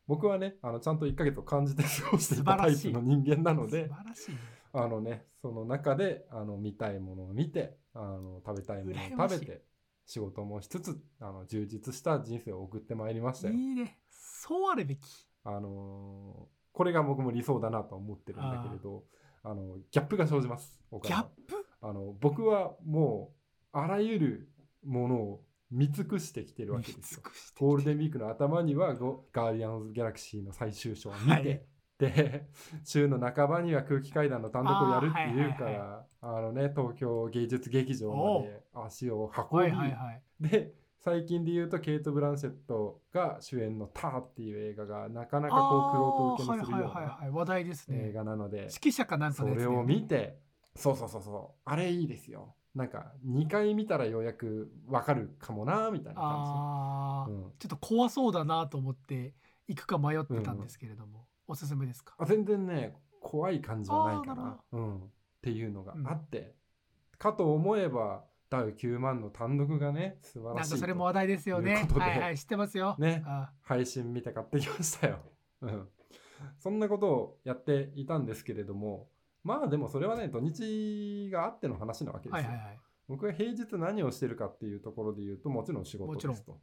僕はね、あのちゃんと1ヶ月を感じて過ごしていたタイプの人間なので素、晴らしいね。あのね、その中で、あの見たいものを見て、あの食べたいものを食べて、仕事もしつつ、あの充実した人生を送ってまいりましたよ。いいね。そうあるべきあのーこれが僕も理想だなとは思ってるんだけれどあのギャップが生じます岡ギャップ？あの僕はもうあらゆるものを見尽くしてきてるわけですよ。ゴールデンウィークの頭にはゴガーディアンズ・ギャラクシーの最終章を見て、はい。で 週の半ばには空気階段の単独をやるっていうかあーはいらあのね東京芸術劇場まで足を運び、はいはいはい。で最近で言うとケイト・ブランシェットが主演の「ター」っていう映画がなかなかこうクロート受けにするようなあーはいはいはいはい話題ですね映画なので指揮者かなんかねそれを見てそうそうそうそうあれいいですよなんか2回見たらようやくわかるかもなみたいな感じ、うん、ちょっと怖そうだなと思って行くか迷ってたんですけれども、おすすめですかあ全然ね怖い感じはないかあーなるなうん、っていうのがあって、かと思えばダウ9万の単独がね素晴なんらしいと。かそれも話題ですよね。はいはい知ってますよ。ね。あ配信見て買ってきましたよ。うん。そんなことをやっていたんですけれども、まあでもそれはね、土日があっての話なわけですよ。はいはいはい。僕が平日何をしてるかっていうところで言うと、もちろん仕事ですと。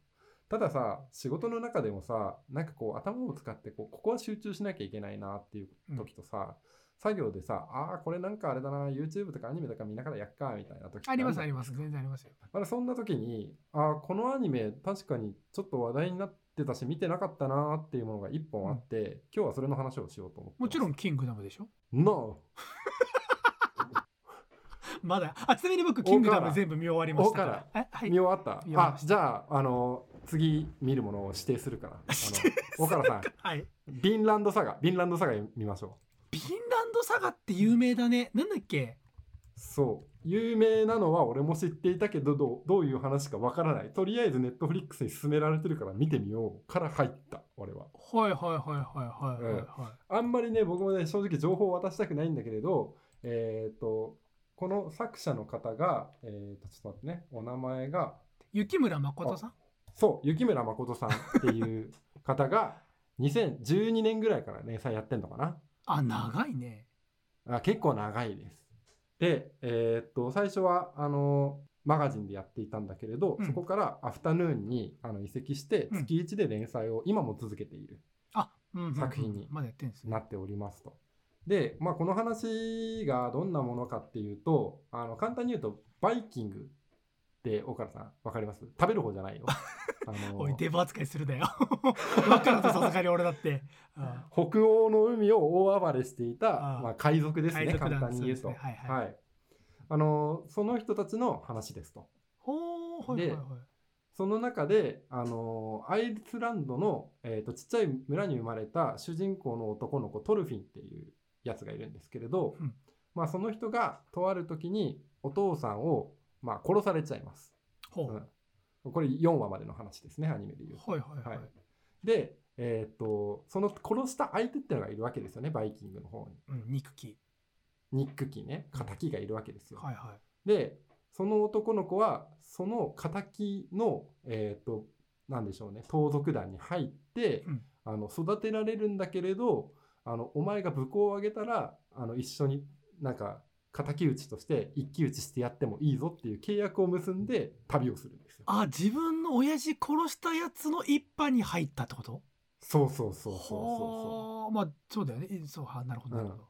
たださ、仕事の中でもさ、なんかこう頭を使ってこう、ここは集中しなきゃいけないなっていう時とさ、作業でさ、ああ、これなんかあれだな、YouTube とかアニメとか見ながらやっか、みたいな時ありまするあります。全然ありますよ。まだそんな時に、あーこのアニメ確かにちょっと話題になってたし見てなかったなーっていうものが一本あって、今日はそれの話をしようと思って。もちろんキングダムでしょ？No! まだ。あちなみに僕キングダム全部見終わりましたかおからえはい。見終わった、あじゃあ、あの次見るものを指定するから。あの 岡田さん、はい。ビンランドサガ、ビンランドサガ見ましょビンランドサガって有名だねなんだっけ？う。そう。有名なのは俺も知っていたけどどうどういう話かわからない。とりあえずネットフリックスに勧められてるから見てみようから入った、俺は。はいはいはいはいはいはいはいあんまりね、僕もね、正直情報を渡したくないんだけれど、えっ、と、この作者の方が、えっ、と、ちょっと待ってね、お名前が、雪村誠さん？そう、雪村誠さんっていう方が、2012年ぐらいから連載やってんのかな。あ長いねあ結構長いです。で、えっ、と、最初は、あの、マガジンでやっていたんだけれど、うんそこからアフタヌーンにあの移籍して、うん月1で連載を今も続けている。作品にまだやってんですねなっておりますと。で、まあ、この話がどんなものかっていうと、あの簡単に言うと、バイキングって、岡田さん、わかります？食べる方じゃないよ。あのおいデブ扱いするだよ。分かるとさすがに俺だって。あ北欧の海を大暴れしていたまあ、海賊ですね、簡単に言うと。そうですね。はいはい。あのその人たちの話ですと。ほーはいはいはい。その中で、あのアイスランドの、えーとちっちゃい村に生まれた主人公の男の子トルフィンっていうやつがいるんですけれど、うん。まあ、その人がとある時にお父さんを、まあ、殺されちゃいます、ほう。うん。これ4話までの話ですねアニメでいうと。はいはいはい。はい。で、えー、とその殺した相手っていうのがいるわけですよねバイキングの方に。うん肉球ニックキね敵がいるわけですよ。はいはい。でその男の子はその敵の、えー、となんでしょうね盗賊団に入って、うん。あの育てられるんだけれどあのお前が武功を挙げたらあの一緒になんか敵討ちとして一騎打ちしてやってもいいぞっていう契約を結んで旅をするんですよ。あ自分の親父殺したやつの一派に入ったってこと？そうそうそうそうそうまあそうだよね。えそうはなるほどなるほど、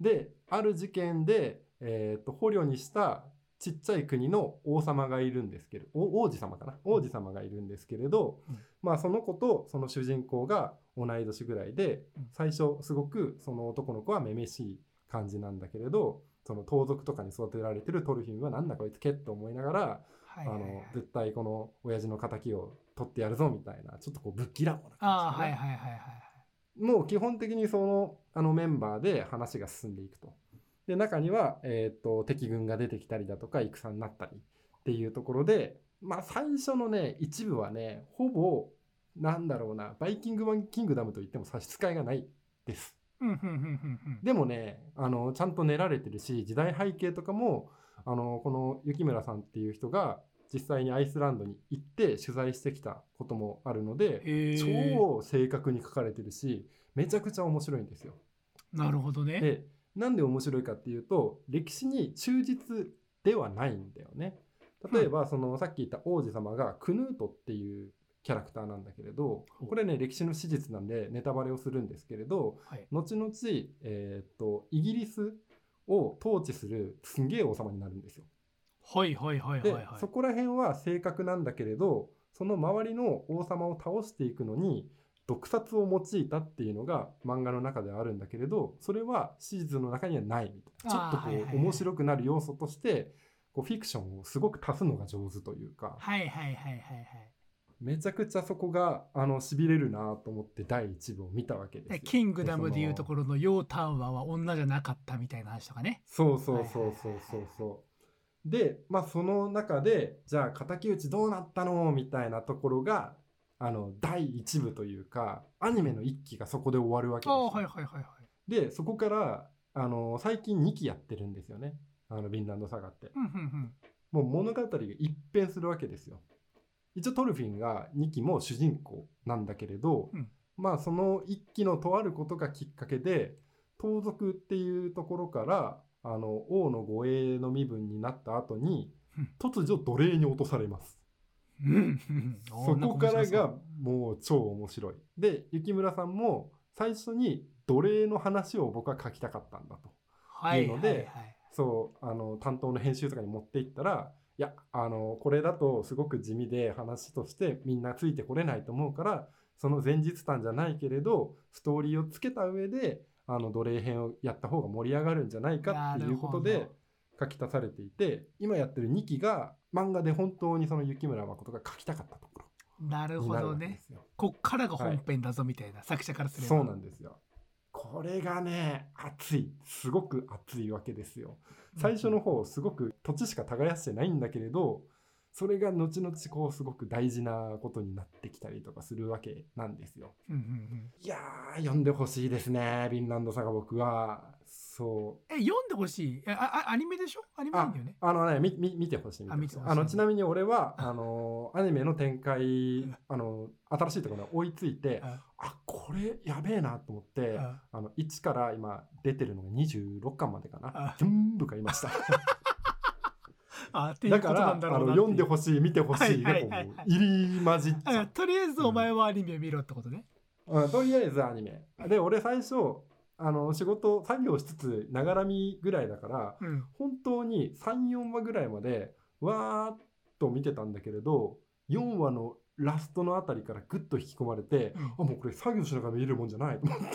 う。である事件で、えー、と捕虜にしたちっちゃい国の王様がいるんですけれどお王子様かな？王子様がいるんですけれど、うん。まあその子とその主人公が同い年ぐらいでうん。最初すごくその男の子はめめしい感じなんだけれどその盗賊とかに育てられてるトルフィンはなんだこいつけと思いながら、あの絶対この親父の敵を取ってやるぞみたいなちょっとこうぶっきらぼうな感じかなはいはいはいはいもう基本的にそのあのメンバーで話が進んでいくと。で中には、えー、と敵軍が出てきたりだとか戦になったりっていうところでまあ最初のね一部はねほぼなんだろうなバイキングマンキングダムといっても差し支えがないです。うんうんうんうんうんでもねあのちゃんと練られてるし時代背景とかもあのこの雪村さんっていう人が実際にアイスランドに行って取材してきたこともあるので超正確に書かれてるしめちゃくちゃ面白いんですよ。なるほどねでなんで面白いかっていうと歴史に忠実ではないんだよね。例えばそのさっき言った王子様がクヌートっていうキャラクターなんだけれどこれね歴史の史実なんでネタバレをするんですけれどはい。後々、えーっとイギリスを統治するすんげえ王様になるんですよ。はいはいはいはいではい。そこら辺は正確なんだけれどその周りの王様を倒していくのに毒殺を用いたっていうのが漫画の中ではあるんだけれどそれは史実の中にはないみたいな。ちょっとこあーはいはい。面白くなる要素としてこうフィクションをすごく足すのが上手というか。はいはいはいはいはいめちゃくちゃそこがあの痺れるなと思って第一部を見たわけですキングダムでいうとろころのヨータンワは女じゃなかったみたいな話とかねそうそうそうそうそうそう。で、まあその中で、じゃあ敵討ちどうなったのみたいなところが、あの、第一部というか、アニメの一期がそこで終わるわけですよ。ああはいはいはいはいで、そこから、あの、最近2期やってるんですよね。あの、ヴィンランドサガって。うんうんうんもう物語が一変するわけですよ。一応トルフィンが2期も主人公なんだけれど、うんまあその1期のとあることがきっかけで盗賊っていうところからあの王の護衛の身分になった後にうん突如奴隷に落とされます。そこからがもう超面白い。で雪村さんも最初に奴隷の話を僕は書きたかったんだと。はいいうのでそうあの担当の編集とかに持っていったらいやあのこれだとすごく地味で話としてみんなついてこれないと思うからその前日談じゃないけれどストーリーをつけた上であの奴隷編をやった方が盛り上がるんじゃないかっていうことで書き足されていて今やってる2期が漫画で本当にその雪村誠が書きたかったところになるほどね。こっからが本編だぞみたいな、作者からすればそうなんですよ。これがね熱い。すごく熱いわけですよ。最初の方すごく土地しか耕してないんだけれどそれが後々こうすごく大事なことになってきたりとかするわけなんですよ。うんうんうん。いやー読んでほしいですねヴィンランドサガ僕は。そう。え読んでほしい？えああアニメでしょ？アニメなんだよね。あのねみみ見てほしい見てほしい。あ見てほしい。あのちなみに俺はあ。のアニメの展開あの新しいところに追いついてああこれやべえなと思ってああの1から今出てるのが26巻までかな。あ全部買いました。あっていうことだからあの読んでしほしい見てほしいがはいはい入り混じっちゃう。とりあえずお前はアニメを見ろってことね、うん、とりあえずアニメ。で俺最初あの仕事作業しつつながらみぐらいだからうん。本当に34話ぐらいまでわーっと見てたんだけれど4話のラストのあたりからグッと引き込まれて、うん。あもうこれ作業しながら見れるもんじゃないと思って。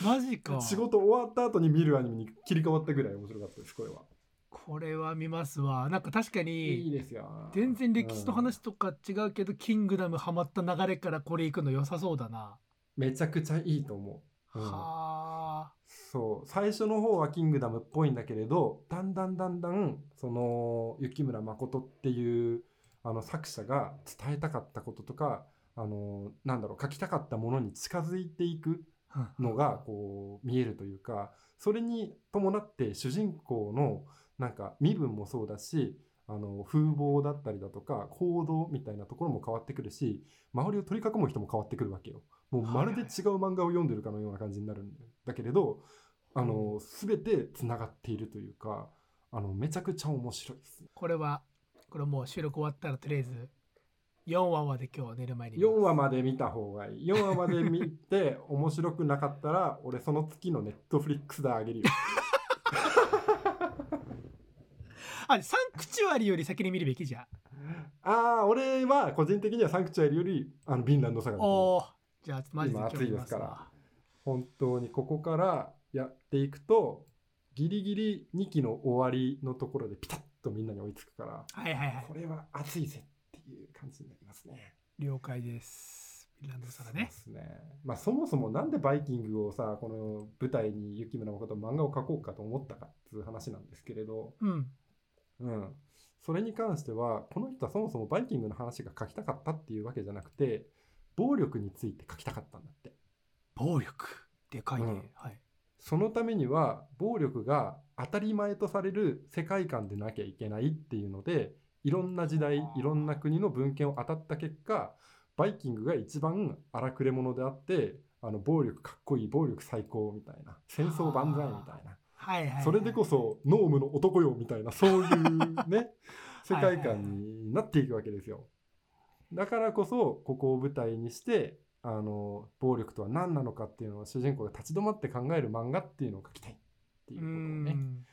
マジか。仕事終わった後に見るアニメに切り替わったぐらい面白かったですこれは。これは見ますわ。なんか確かにいいですよ。全然歴史の話とか違うけど、キングダムハマった流れからこれ行くの良さそうだな、めちゃくちゃいいと思う。うん。はあ。そう。最初の方は「キングダム」っぽいんだけれどだんだんだんだんその雪村誠っていうあの作者が伝えたかったこととかあのなんだろう書きたかったものに近づいていくのがこう見えるというかそれに伴って主人公のなんか身分もそうだしあの風貌だったりだとか行動みたいなところも変わってくるし周りを取り囲む人も変わってくるわけよ。もうまるで違う漫画を読んでるかのような感じになるんだけれどあの全てつながっているというかあのめちゃくちゃ面白いですこれはこれもう収録終わったらとりあえず4話まで今日寝る前に見ます。4話まで見た方がいい。4話まで見て 面白くなかったら俺その月のネットフリックスであげるよ。あサンクチュアリより先に見るべきじゃああ俺は個人的にはサンクチュアリよりあのヴィンランドサガおおじゃあマジで今暑いですから。わ。本当にここからやっていくとギリギリ2期の終わりのところでピタッとみんなに追いつくからはいはいはい。これは熱いぜっていう感じになりますね。了解です。フィンランドサガそうでねすね。まあそもそもなんでバイキングをさこの舞台に雪村誠漫画を描こうかと思ったかっていう話なんですけれど、うん。うん、それに関してはこの人はそもそもバイキングの話が書きたかったっていうわけじゃなくて暴力について書きたかったんだって。暴力？でかいね、うん。はい。そのためには暴力が当たり前とされる世界観でなきゃいけないっていうのでいろんな時代いろんな国の文献を当たった結果バイキングが一番荒くれ者であってあの暴力かっこいい暴力最高みたいな戦争万歳みたいな。はいはいはい。それでこそノームの男よみたいなそういうね 世界観になっていくわけですよ。だからこそここを舞台にしてあの暴力とは何なのかっていうのを主人公が立ち止まって考える漫画っていうのを描きたいっていううことをねん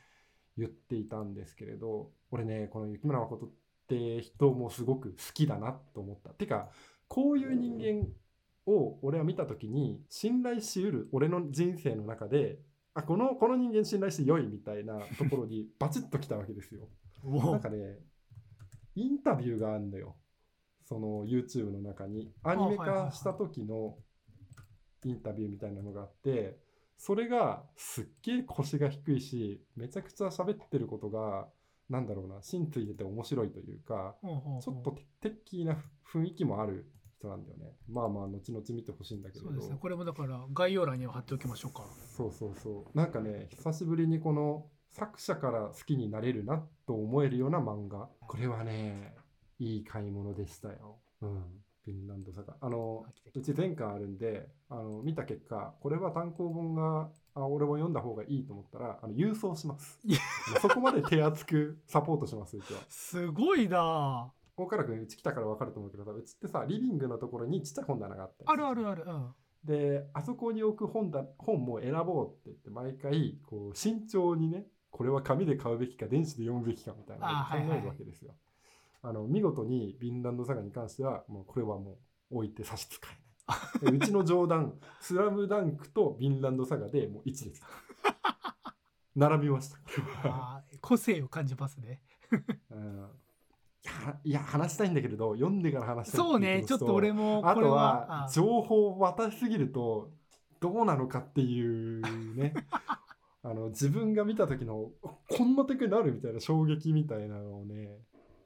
言っていたんですけれど俺ねこの雪村誠って人もすごく好きだなと思った。てかこういう人間を俺は見た時に信頼しうる俺の人生の中であこのこの人間信頼して良いみたいなところに バチッときたわけですよ。もうんなかねインタビューがあるんだよその YouTube の中にアニメ化した時のインタビューみたいなのがあってそれがすっげえ腰が低いしめちゃくちゃ喋ってることがなんだろうな芯ついてて面白いというかちょっとテテッキーな雰囲気もある人なんだよね。まあまあ後々見てほしいんだけれど。そうですね。これもだから概要欄には貼っておきましょうか。そうそうそう。なんかね久しぶりにこの作者から好きになれるなと思えるような漫画。これはねいい買い物でしたよ。うんフィンランドあのうち前巻あるんであの見た結果これは単行本があ俺も読んだ方がいいと思ったらあの郵送します。そこまで手厚くサポートしますうちはすごいな。大原君うち来たから分かると思うけどさうちってさリビングのところにちっちゃい本棚があったりあるあるある。うん。であそこに置く本だ本も選ぼうって言って毎回こう慎重にねこれは紙で買うべきか電子で読むべきかみたいな考えるわけですよ。あの見事にヴィンランドサガに関してはもうこれはもう置いて差し支えない。でうちの冗談「スラムダンクとヴィンランドサガでもう一列並びました。あー個性を感じますねうんいや話したいんだけれど読んでから話したいそうねちょっと俺もこれあとははあ情報を渡しすぎるとどうなのかっていうね あの自分が見た時のこんなテクになるみたいな衝撃みたいなのをね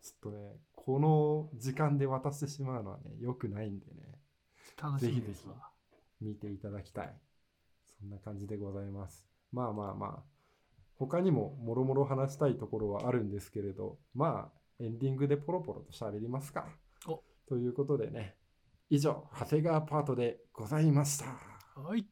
ちょっとねこの時間で渡してしまうのはね良くないんでね。楽しみですわ。ぜ見ていただきたい。そんな感じでございます。まあまあまあ。他にももろもろ話したいところはあるんですけれどまあエンディングでポロポロと喋りますか。お。ということでね以上長谷川パートでございました。はい。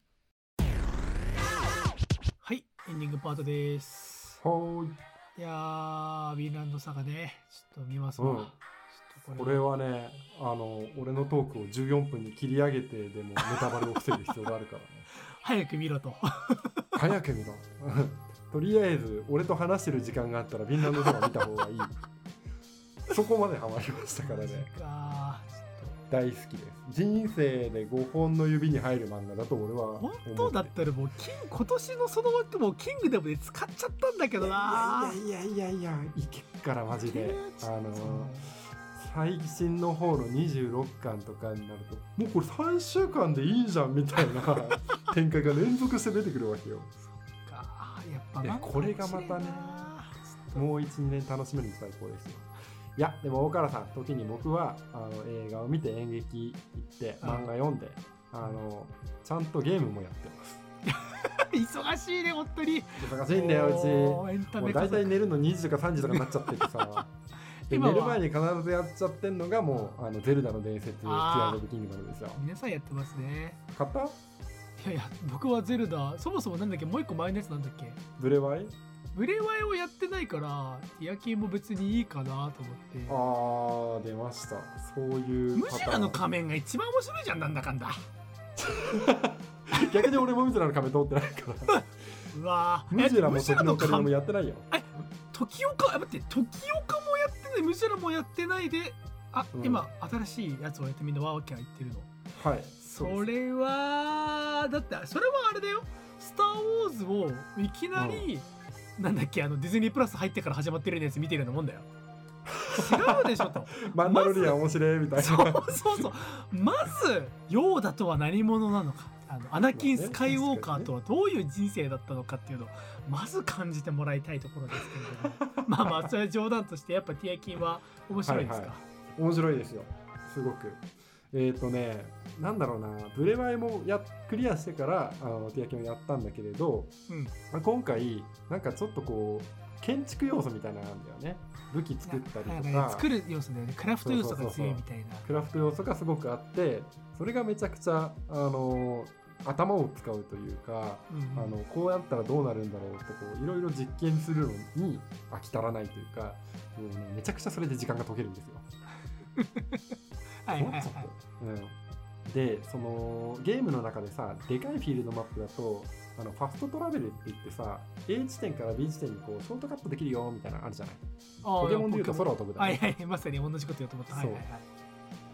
はいエンディングパートです。はーいいやーヴィンランドサガね。ちょっと見ますわ、うん。これ。はねあの俺のトークを14分に切り上げてでもネタバレを防ぐ必要があるからね。早く見ろと。早く見ろ。とりあえず俺と話してる時間があったらフィンランドドラ見た方がいい。そこまでハマりましたからね。あ大好きです。人生で5本の指に入る漫画だと俺は思本当だったらもうキン今年のその枠もキングダムで使っちゃったんだけどな。いやいやいやいやいけっからマジで。あの最新の方の26巻とかになるともうこれ3週間でいいじゃんみたいな 展開が連続して出てくるわけよ。か。やっぱこれがまたねもう12年楽しめるの最高ですよいやでも大原さん時に僕はあの映画を見て演劇行ってうん。漫画読んであのちゃんとゲームもやってます。忙しいね本当に。忙しいんだようち。もう大体寝るの2時とか3時とかになっちゃっててさ。寝る前に必ずやっちゃってんのがもうあのゼルダの伝説ティアーズ・キングダムですよ。皆さんやってますね。買った？いやいや僕はゼルダ。そもそもなんだっけ？もう一個前のやつなんだっけ？ブレワイ？ブレワイをやってないからティアキンも別にいいかなと思って。あー出ました。そういうムジュラの仮面が一番面白いじゃんなんだかんだ。逆に俺もムジュラの壁通ってないから。うわー。ムジュラえも時のオカリナもやってない。よ時岡え待って時岡もやってない。ムジュラもやってないであ、うん。今新しいやつをやってみんなワーキャー言ってるの。はいそれはだってそれはあれだよ「スター・ウォーズ」をいきなり、なんだっけあのディズニープラス入ってから始まってるやつ見てるようなもんだよ。違うでしょと。マンダロリアン面白いみたいな。そうそうそう。まずヨーダとは何者なのか。あのアナキン・スカイウォーカーとはどういう人生だったのかっていうのをまず感じてもらいたいところですけれども。まあまあそれは冗談としてやっぱティアキンは面白いですか、はい面白いですよ。すごく。えっ、ー、とねなんだろうなブレワイもやクリアしてからあのティアキンをやったんだけれど、うん。まあ今回なんかちょっとこう建築要素みたいなのなんだよね。武器作ったりとか。作る要素だよね。クラフト要素が強いみたいな。クラフト要素がすごくあってそれがめちゃくちゃあの頭を使うというか、うんあのこうやったらどうなるんだろうってこういろいろ実験するのに飽き足らないというかもう、ね、めちゃくちゃそれで時間が解けるんですよ。はいはいはい。うん、でそのゲームの中でさでかいフィールドマップだとあのファストトラベルって言ってさ A 地点から B 地点にこうショートカットできるよみたいなのあるじゃない？ポケモンでいうと空を飛ぶだねはいはいまさに同じこと言おうと思った。はいはいはい。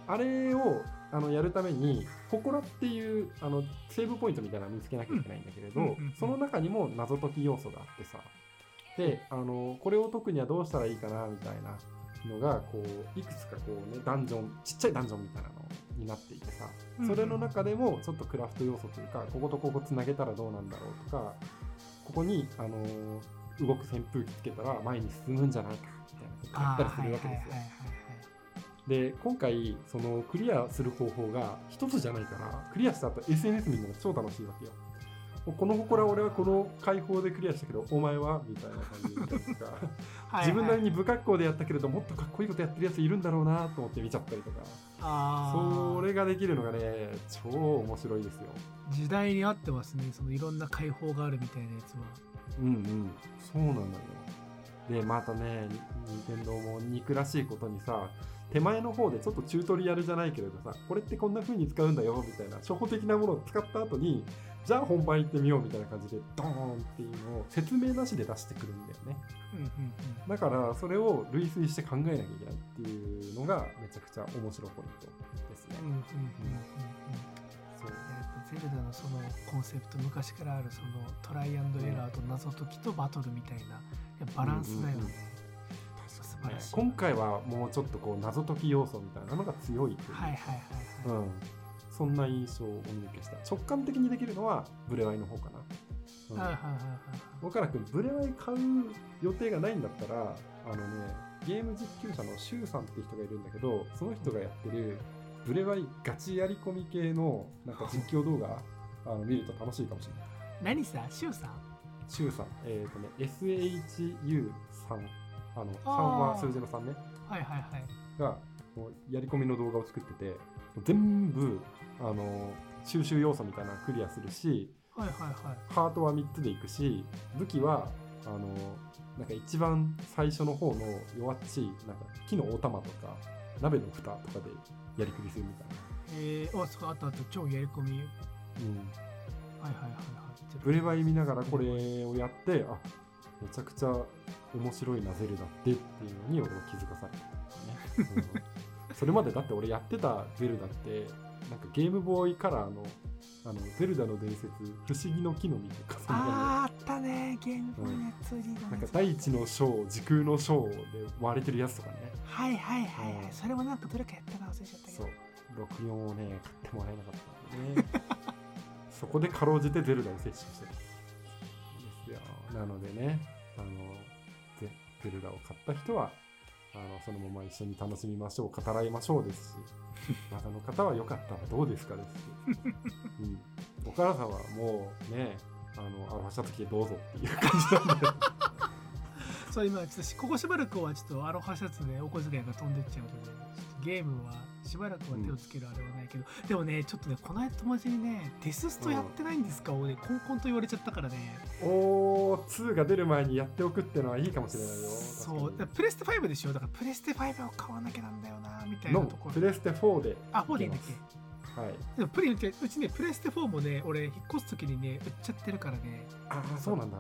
あれをあのやるために祠っていうあのセーブポイントみたいなのを見つけなきゃいけないんだけれど、うんうんうんうん。その中にも謎解き要素があってさ。であのこれを解くにはどうしたらいいかなみたいなのがこういくつかこうねダンジョンちっちゃいダンジョンみたいなのになっていてさそれの中でもちょっとクラフト要素というかこことここつなげたらどうなんだろうとかここにあの動く扇風機つけたら前に進むんじゃないかみたいなことやったりするわけですよ。で今回そのクリアする方法が一つじゃないからクリアした後 SNS 見るのが超楽しいわけよ。この祠俺はこの解放でクリアしたけどお前はみたいな感じとか 自分なりに不格好でやったけれどもっとかっこいいことやってるやついるんだろうなと思って見ちゃったりとか。それができるのがね超面白いですよ。時代に合ってますねそのいろんな解放があるみたいなやつは。うんうん。そうなのよ。でまたね任天堂も憎らしいことにさ手前の方でちょっとチュートリアルじゃないけれどさこれってこんな風に使うんだよみたいな初歩的なものを使った後にじゃあ本番行ってみようみたいな感じでドーンっていうのを説明なしで出してくるんだよね。うんうんうん。だからそれを類推して考えなきゃいけないっていうのがめちゃくちゃ面白いポイントですね。うんうんうんゼルダのそのコンセプト昔からあるそのトライアンドエラーと謎解きとバトルみたいなバランスだよね、うんうんうん。今回はもうちょっとこう謎解き要素みたいなのが強いという。かはいはいはいはい、うん、そんな印象をお見受けした。直感的にできるのはブレワイの方かな、うん。岡田君ブレワイ買う予定がないんだったらあのねゲーム実況者のシュウさんって人がいるんだけどその人がやってるブレワイガチやり込み系のなんか実況動画 あの見ると楽しいかもしれない。何さシュウさん？シュウさん。えっ、とね SHU さん。あの3あー。は数字の3ね。はいはいはい。がもうやり込みの動画を作ってて全部あの収集要素みたいなのクリアするしはいはいはい。ハートは3つでいくし武器はあのなんか一番最初の方の弱っちいなんか木の大玉とか鍋の蓋とかでやりくりするみたいな、えー、おそうあったあった超やり込み。はいうん、はいはいはい。ブレバイ見ながらこれをやってあめちゃくちゃ面白いなゼルダってっていうのに俺は気づかされた、ね。うん。それまでだって俺やってたゼルダってなんかゲームボーイカラーのあのゼルダの伝説不思議の木の実とかそんなのあったね。ゲームボーイのやつ 2D のなんかやつ大地の章時空の章で割れてるやつとかね。はいはいはいはい、うん。それもなんかどれかやったか忘れちゃったけそう。ど64をね買ってもらえなかったんでね。そこでかろうじてゼルダに接種してる。ですよ。なのでねあのゼゼルダを買った人はあのそのまま一緒に楽しみましょう語らいましょうです。し中の方は良かったらどうですかです。し、うん、お母さんはもうねあのアロハシャツ着てどうぞっていう感じなんで。そう今ちょっとここしばらくはちょっとアロハシャツでお小遣いが飛んでっちゃうのでちょっとゲームはしばらくは手をつけるあれはないけど、でもねちょっとねこの間友達にねデスストやってないんですか？をねコンコンと言われちゃったからね。おー2が出る前にやっておくっていうのはいいかもしれないよ。そう。プレステ5でしょ？だからプレステ5を買わなきゃなんだよなみたいのな。ところプレステ4であ4でいいんだっけ？はいでもプリンうちねプレステ4もね俺引っ越す時にね売っちゃってるからね。ああそうなんだ。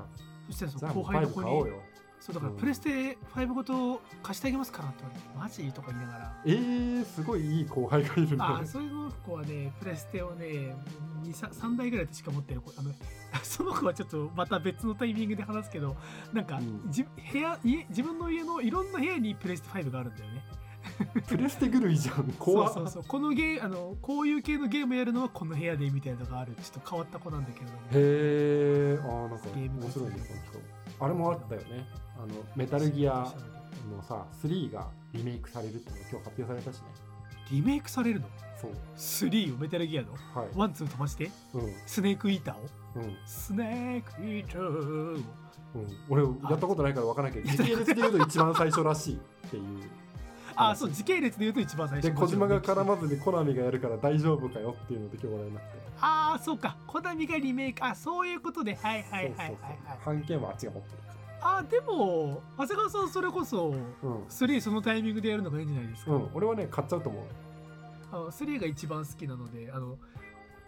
そしたらそう後輩の5子に買おうよそうだからう。んプレステ5ごと貸してあげますからって言われてマジとか言いながら。えー、すごいいい後輩がいるんだ。あその子はねプレステをね 3, 3台ぐらいでしか持ってる子あの その子はちょっとまた別のタイミングで話すけどなんか、うん。じ部屋家自分の家のいろんな部屋にプレステ5があるんだよね。プレステ狂いじゃん。そうそうそう。このゲーあのこういう系のゲームやるのはこの部屋でみたいなのがある。ちょっと変わった子なんだけれども。へえあーなんかゲームが面白いねあれもあったよねあのメタルギアのさ3がリメイクされるっていうのが今日発表されたしね。リメイクされるの？そう。3をメタルギアの？はい。ワンツー飛ばして？うん。スネークイーターを？うん。スネークイーターを。うん、俺やったことないから分からないけどあ時系列で言うと一番最初らしいっていう。あそう時系列で言うと一番最初。で小島が絡ままずにコナミがやるから大丈夫かよっていうので今日話題になって。ああそうか。コナミがリメイク。あそういうことで。はいはいはいはい。はい版権はあっちが持ってるかあーでも長谷川さんそれこそら3そのタイミングでやるのがいいんじゃないですか、うん、うん、俺はね買っちゃうと思う。あの3が一番好きなのであの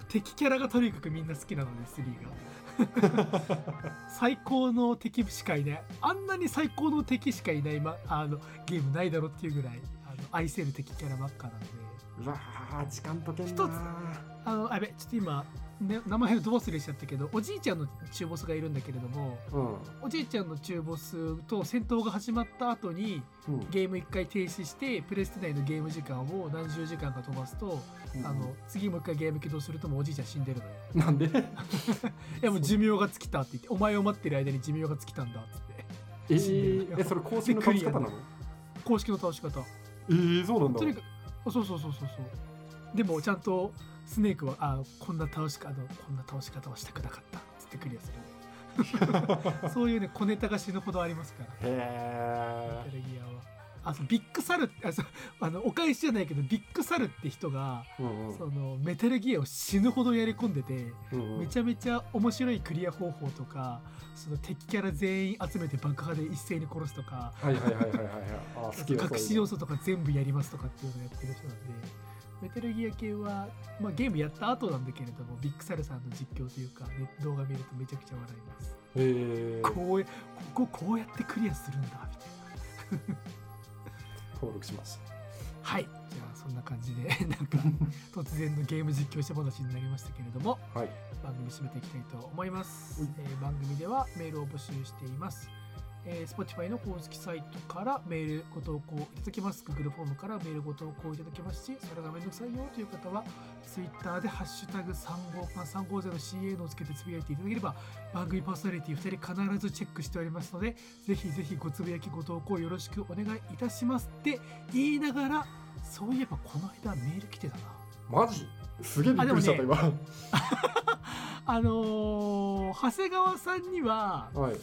敵キャラがとにかくみんな好きなので3が。最高の敵しかいない。あんなに最高の敵しかいない、ま、あのゲームないだろっていうぐらいあの愛せる敵キャラばっかなので。うわー時間解けんな一つあのあやべちょっと今、ね、名前をど忘れしちゃったけどおじいちゃんの中ボスがいるんだけれどもうん。おじいちゃんの中ボスと戦闘が始まった後にうん。ゲーム1回停止してプレステ内のゲーム時間を何十時間か飛ばすと、あの次もう一回ゲーム起動するともうおじいちゃん死んでるのよ。なんで？いやもう寿命が尽きたって言ってお前を待ってる間に寿命が尽きたんだっつって。え？ー、えそれ公式の倒し方なの？公式の倒し方。えー、そうなんだ。とにかくあそうそうそうそうそう。でもちゃんとスネークはあこんな倒し方こんな倒し方はしたくなかったっつってクリアする そういうね小ネタが死ぬほどありますから。へメタルギアは。あそうビッグサルあそうあのお返しじゃないけどビッグサルって人がえうんうん。そのメタルギアを死ぬほどやり込んでてうんうん。めちゃめちゃ面白いクリア方法とかその敵キャラ全員集めて爆破で一斉に殺すとかはいはいはいはいはいはい。あ好きよ隠し要素とか全部やりますとかっていうのをやってる人なんでメタルギア系は、まあ、ゲームやった後なんだけれどもビッグサルさんの実況というか、ね、動画見るとめちゃくちゃ笑います。へえここここうやってクリアするんだみたいな。登録しましたはい。じゃあそんな感じで なんか突然のゲーム実況した話になりましたけれどもはい。番組締めていきたいと思います。はい、えー番組ではメールを募集しています、えー Spotify の公式サイトからメールご投稿いただけます。Google フォームからメールご投稿いただけますしそれがめんどくさいよという方は Twitter で「ハッシュタグ 350CA のをつけてつぶやいていただければ番組パーソナリティ2人必ずチェックしておりますのでぜひぜひごつぶやきご投稿よろしくお願いいたします。って言いながらそういえばこの間メール来てたな。マジ？すげえびっくりしちゃった、あ今。あのー長谷川さんにははい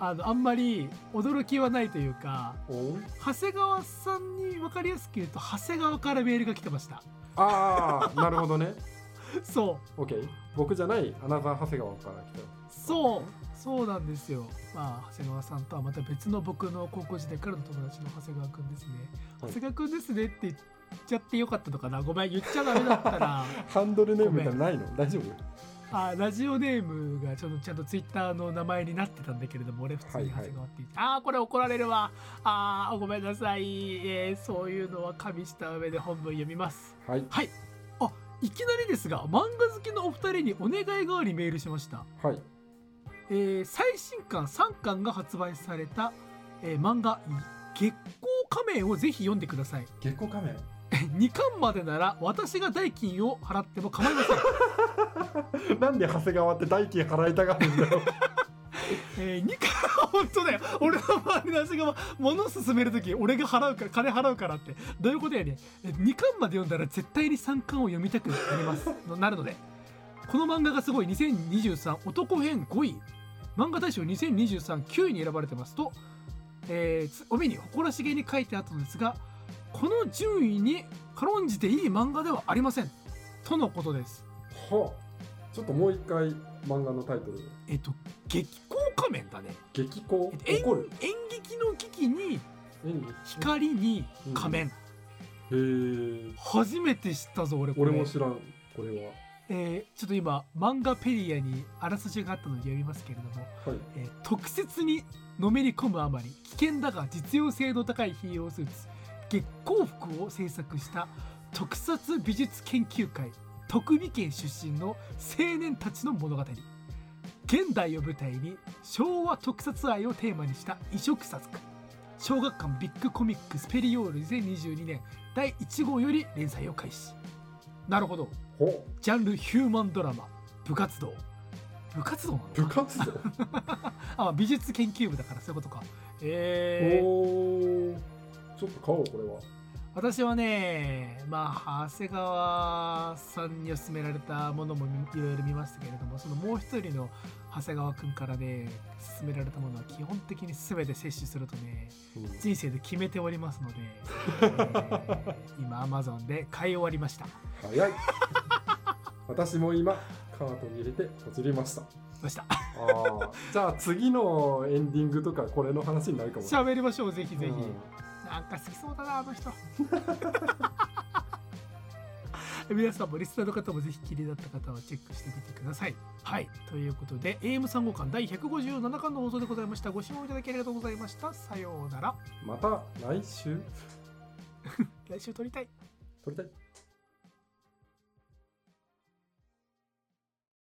あのあんまり驚きはないというかお？長谷川さんに分かりやすく言うと長谷川からメールが来てました。ああなるほどね。そう。OK 僕じゃないアナザー長谷川から来たよ。そう。そうなんですよ。まあ長谷川さんとはまた別の僕の高校時代からの友達の長谷川くんですね、はい。長谷川くんですねって言っちゃってよかったのかな。ごめん言っちゃダメだったら。ハンドルネームみたいなのないの？大丈夫？あラジオネームがちょっとちゃんとツイッターの名前になってたんだけれども俺普通に長谷川って言って、ああこれ怒られるわ。ああごめんなさい、えーそういうのは加味した上で本文読みます。はい。はい。あいきなりですが漫画好きのお二人にお願い代わりメールしました、はい。えー最新刊3巻が発売された、えー漫画「月光仮面」をぜひ読んでください。月光仮面？2巻までなら私が代金を払っても構いません。なんで長谷川って代金払いたがるんだよ。えー、2巻本当だよ。俺の周りの足が物進める時俺が払うから金払うからって。どういうことやねん。え2巻まで読んだら絶対に3巻を読みたくなります。のなるので。この漫画がすごい。2023男編5位漫画大賞20239位に選ばれてます。とえーつ帯に誇らしげに書いてあったのですがこの順位に軽んじていい漫画ではありません。とのことです。はあ。ちょっともう一回漫画のタイトル。えっと激光仮面だね。激高？えっと演劇の危機に光に仮面、へえ。初めて知ったぞ俺これ。俺も知らんこれは。えーちょっと今漫画ペディアにあらすじがあったので読みますけれども、はい。えー特設にのめり込むあまり危険だが実用性の高いヒーロースーツ月光服を制作した特撮美術研究会徳美県出身の青年たちの物語。現代を舞台に昭和特撮愛をテーマにした異色作。小学館ビッグコミックスペリオール2022年第1号より連載を開始。なるほど。ほジャンルヒューマンドラマ部活動。部活動なの部活動？あ美術研究部だからそういうことか。えー、おーちょっと買おうこれは。私はねまあ長谷川さんに勧められたものもいろいろ見ましたけれどもそのもう一人の長谷川くんからね勧められたものは基本的に全て摂取するとねうん。人生で決めておりますので、えー今 Amazon で買い終わりました。早い。私も今カートに入れてポチりました。ました？じゃあ次のエンディングとかこれの話になるかもね。喋りましょうぜひぜひ、うんなんか好きそうだなあの人。皆さんもリスナーの方もぜひ気になった方はチェックしてみてください。はい。ということで AM3 号館第157巻の放送でございました。ご視聴いただきありがとうございましたさようなら。また来週。来週撮りたい。撮りたい